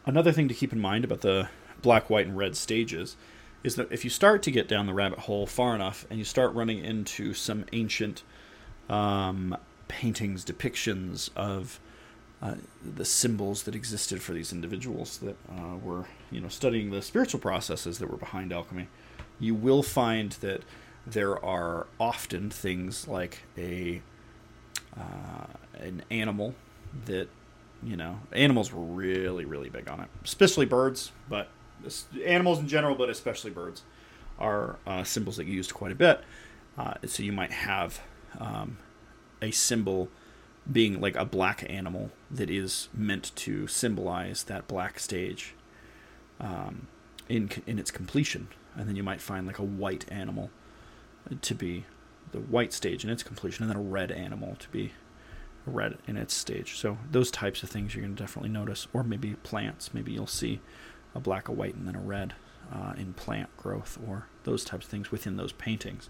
another thing to keep in mind about the black, white, and red stages is that if you start to get down the rabbit hole far enough and you start running into some ancient um, paintings, depictions of uh, the symbols that existed for these individuals that uh, were, you know, studying the spiritual processes that were behind alchemy, you will find that there are often things like a uh, an animal that you know animals were really really big on it, especially birds, but animals in general, but especially birds are uh, symbols that you used quite a bit. Uh, so you might have um, a symbol being like a black animal that is meant to symbolize that black stage um, in in its completion, and then you might find like a white animal to be the white stage in its completion, and then a red animal to be red in its stage. So those types of things you're going to definitely notice, or maybe plants. Maybe you'll see a black, a white, and then a red uh, in plant growth, or those types of things within those paintings.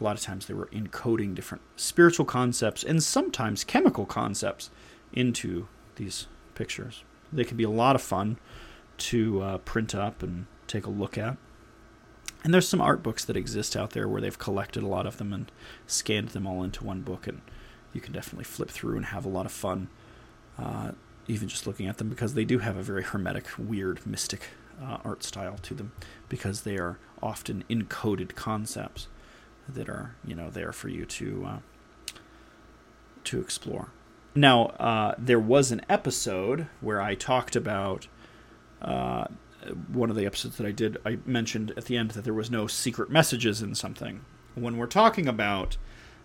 A lot of times they were encoding different spiritual concepts and sometimes chemical concepts into these pictures. They can be a lot of fun to uh, print up and take a look at. And there's some art books that exist out there where they've collected a lot of them and scanned them all into one book, and you can definitely flip through and have a lot of fun, uh, even just looking at them because they do have a very hermetic, weird, mystic uh, art style to them because they are often encoded concepts that are you know there for you to uh, to explore. Now, uh, there was an episode where I talked about uh, one of the episodes that I did. I mentioned at the end that there was no secret messages in something. When we're talking about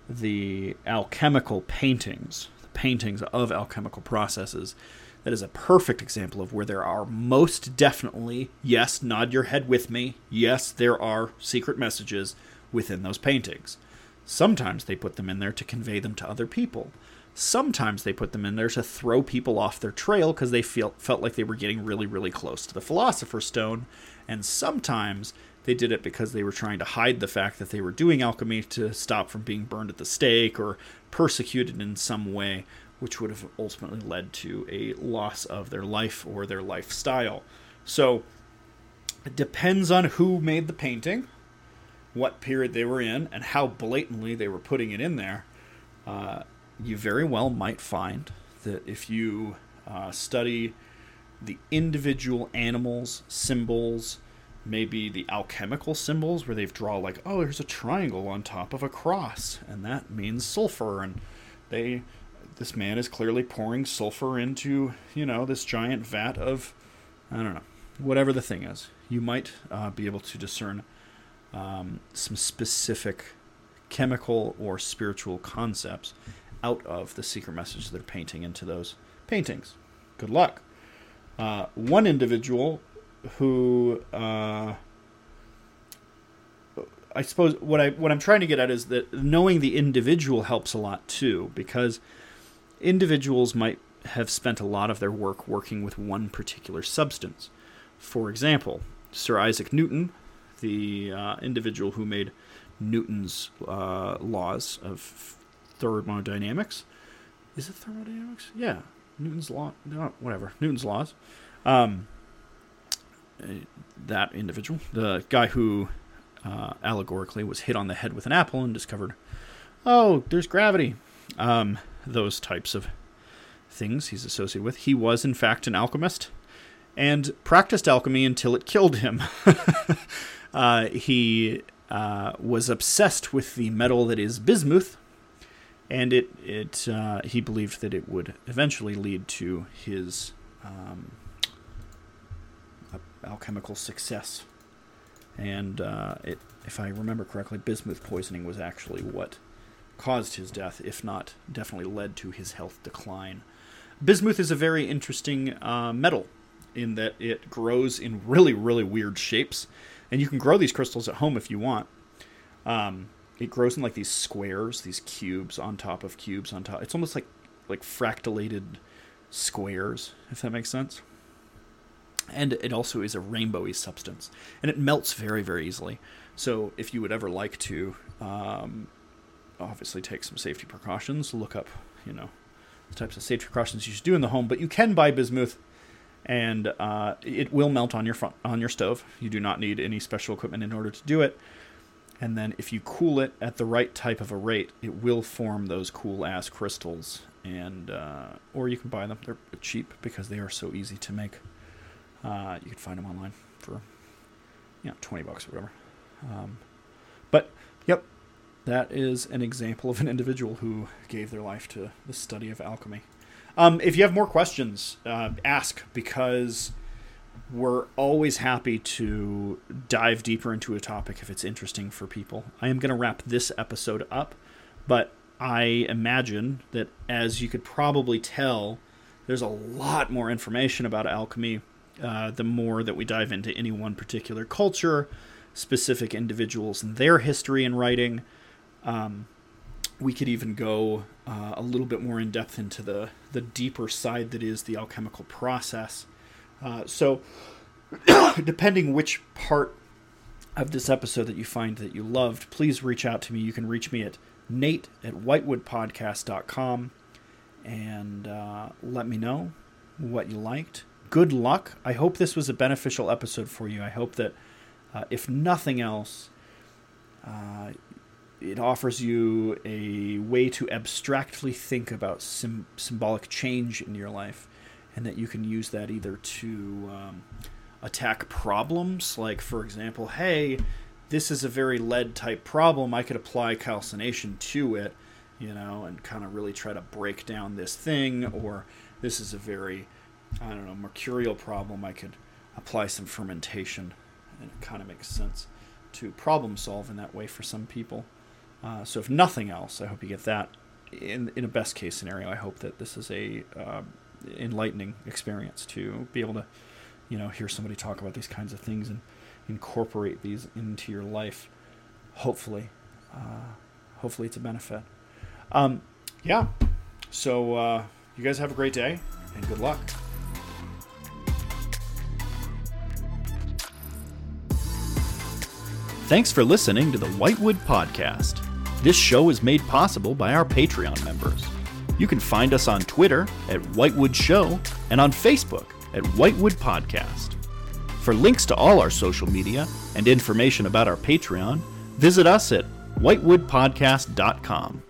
the alchemical paintings, the paintings of alchemical processes, that is a perfect example of where there are most definitely, yes, nod your head with me, yes, there are secret messages within those paintings. Sometimes they put them in there to convey them to other people. Sometimes they put them in there to throw people off their trail because they feel, felt like they were getting really, really close to the Philosopher's Stone. And sometimes they did it because they were trying to hide the fact that they were doing alchemy to stop from being burned at the stake or persecuted in some way, which would have ultimately led to a loss of their life or their lifestyle. So it depends on who made the painting what period they were in and how blatantly they were putting it in there, uh, you very well might find that if you uh, study the individual animals, symbols, maybe the alchemical symbols where they've drawn like, oh, there's a triangle on top of a cross, and that means sulfur, and they, this man is clearly pouring sulfur into, you know, this giant vat of, I don't know, whatever the thing is. You might uh, be able to discern um, some specific chemical or spiritual concepts out of the secret message they're painting into those paintings. Good luck. Uh, one individual who uh, I suppose what I what I'm trying to get at is that knowing the individual helps a lot too because individuals might have spent a lot of their work working with one particular substance. For example, Sir Isaac Newton the uh, individual who made Newton's uh, laws of thermodynamics. Is it thermodynamics? Yeah, Newton's law. No, whatever. Newton's laws. Um, that individual, the guy who uh, allegorically was hit on the head with an apple and discovered, oh, there's gravity. Um, those types of things he's associated with. He was, in fact, an alchemist and practiced alchemy until it killed him. [laughs] uh, he uh, was obsessed with the metal that is bismuth, and it it uh, he believed that it would eventually lead to his um, alchemical success. And uh, it, if I remember correctly, bismuth poisoning was actually what caused his death, if not definitely led to his health decline. Bismuth is a very interesting uh, metal in that it grows in really, really weird shapes. And you can grow these crystals at home if you want. Um, it grows in like these squares, these cubes on top of cubes on top. It's almost like like fractalated squares, if that makes sense. And it also is a rainbowy substance, and it melts very, very easily. So if you would ever like to, um, obviously take some safety precautions, look up, you know, the types of safety precautions you should do in the home. But you can buy bismuth, and uh, it will melt on your front on your stove. You do not need any special equipment in order to do it. And then if you cool it at the right type of a rate, it will form those cool ass crystals. And uh, or you can buy them; they're cheap because they are so easy to make. Uh, you can find them online for, you know, twenty bucks or whatever. Um, but yep, that is an example of an individual who gave their life to the study of alchemy. Um, if you have more questions, uh, ask because we're always happy to dive deeper into a topic if it's interesting for people. I am going to wrap this episode up, but I imagine that as you could probably tell, there's a lot more information about alchemy uh, the more that we dive into any one particular culture, specific individuals and their history and writing. Um, we could even go uh, a little bit more in depth into the, the deeper side that is the alchemical process. Uh, so, [coughs] depending which part of this episode that you find that you loved, please reach out to me. You can reach me at nate at whitewoodpodcast.com and uh, let me know what you liked. Good luck. I hope this was a beneficial episode for you. I hope that, uh, if nothing else, uh, it offers you a way to abstractly think about sim- symbolic change in your life and that you can use that either to um, attack problems, like, for example, hey, this is a very lead type problem. I could apply calcination to it, you know, and kind of really try to break down this thing. Or this is a very, I don't know, mercurial problem. I could apply some fermentation, and it kind of makes sense to problem solve in that way for some people. Uh, so, if nothing else, I hope you get that. In in a best case scenario, I hope that this is a uh, enlightening experience to be able to, you know, hear somebody talk about these kinds of things and incorporate these into your life. Hopefully, uh, hopefully it's a benefit. Um, yeah. So uh, you guys have a great day and good luck. Thanks for listening to the Whitewood Podcast. This show is made possible by our Patreon members. You can find us on Twitter at Whitewood Show and on Facebook at Whitewood Podcast. For links to all our social media and information about our Patreon, visit us at whitewoodpodcast.com.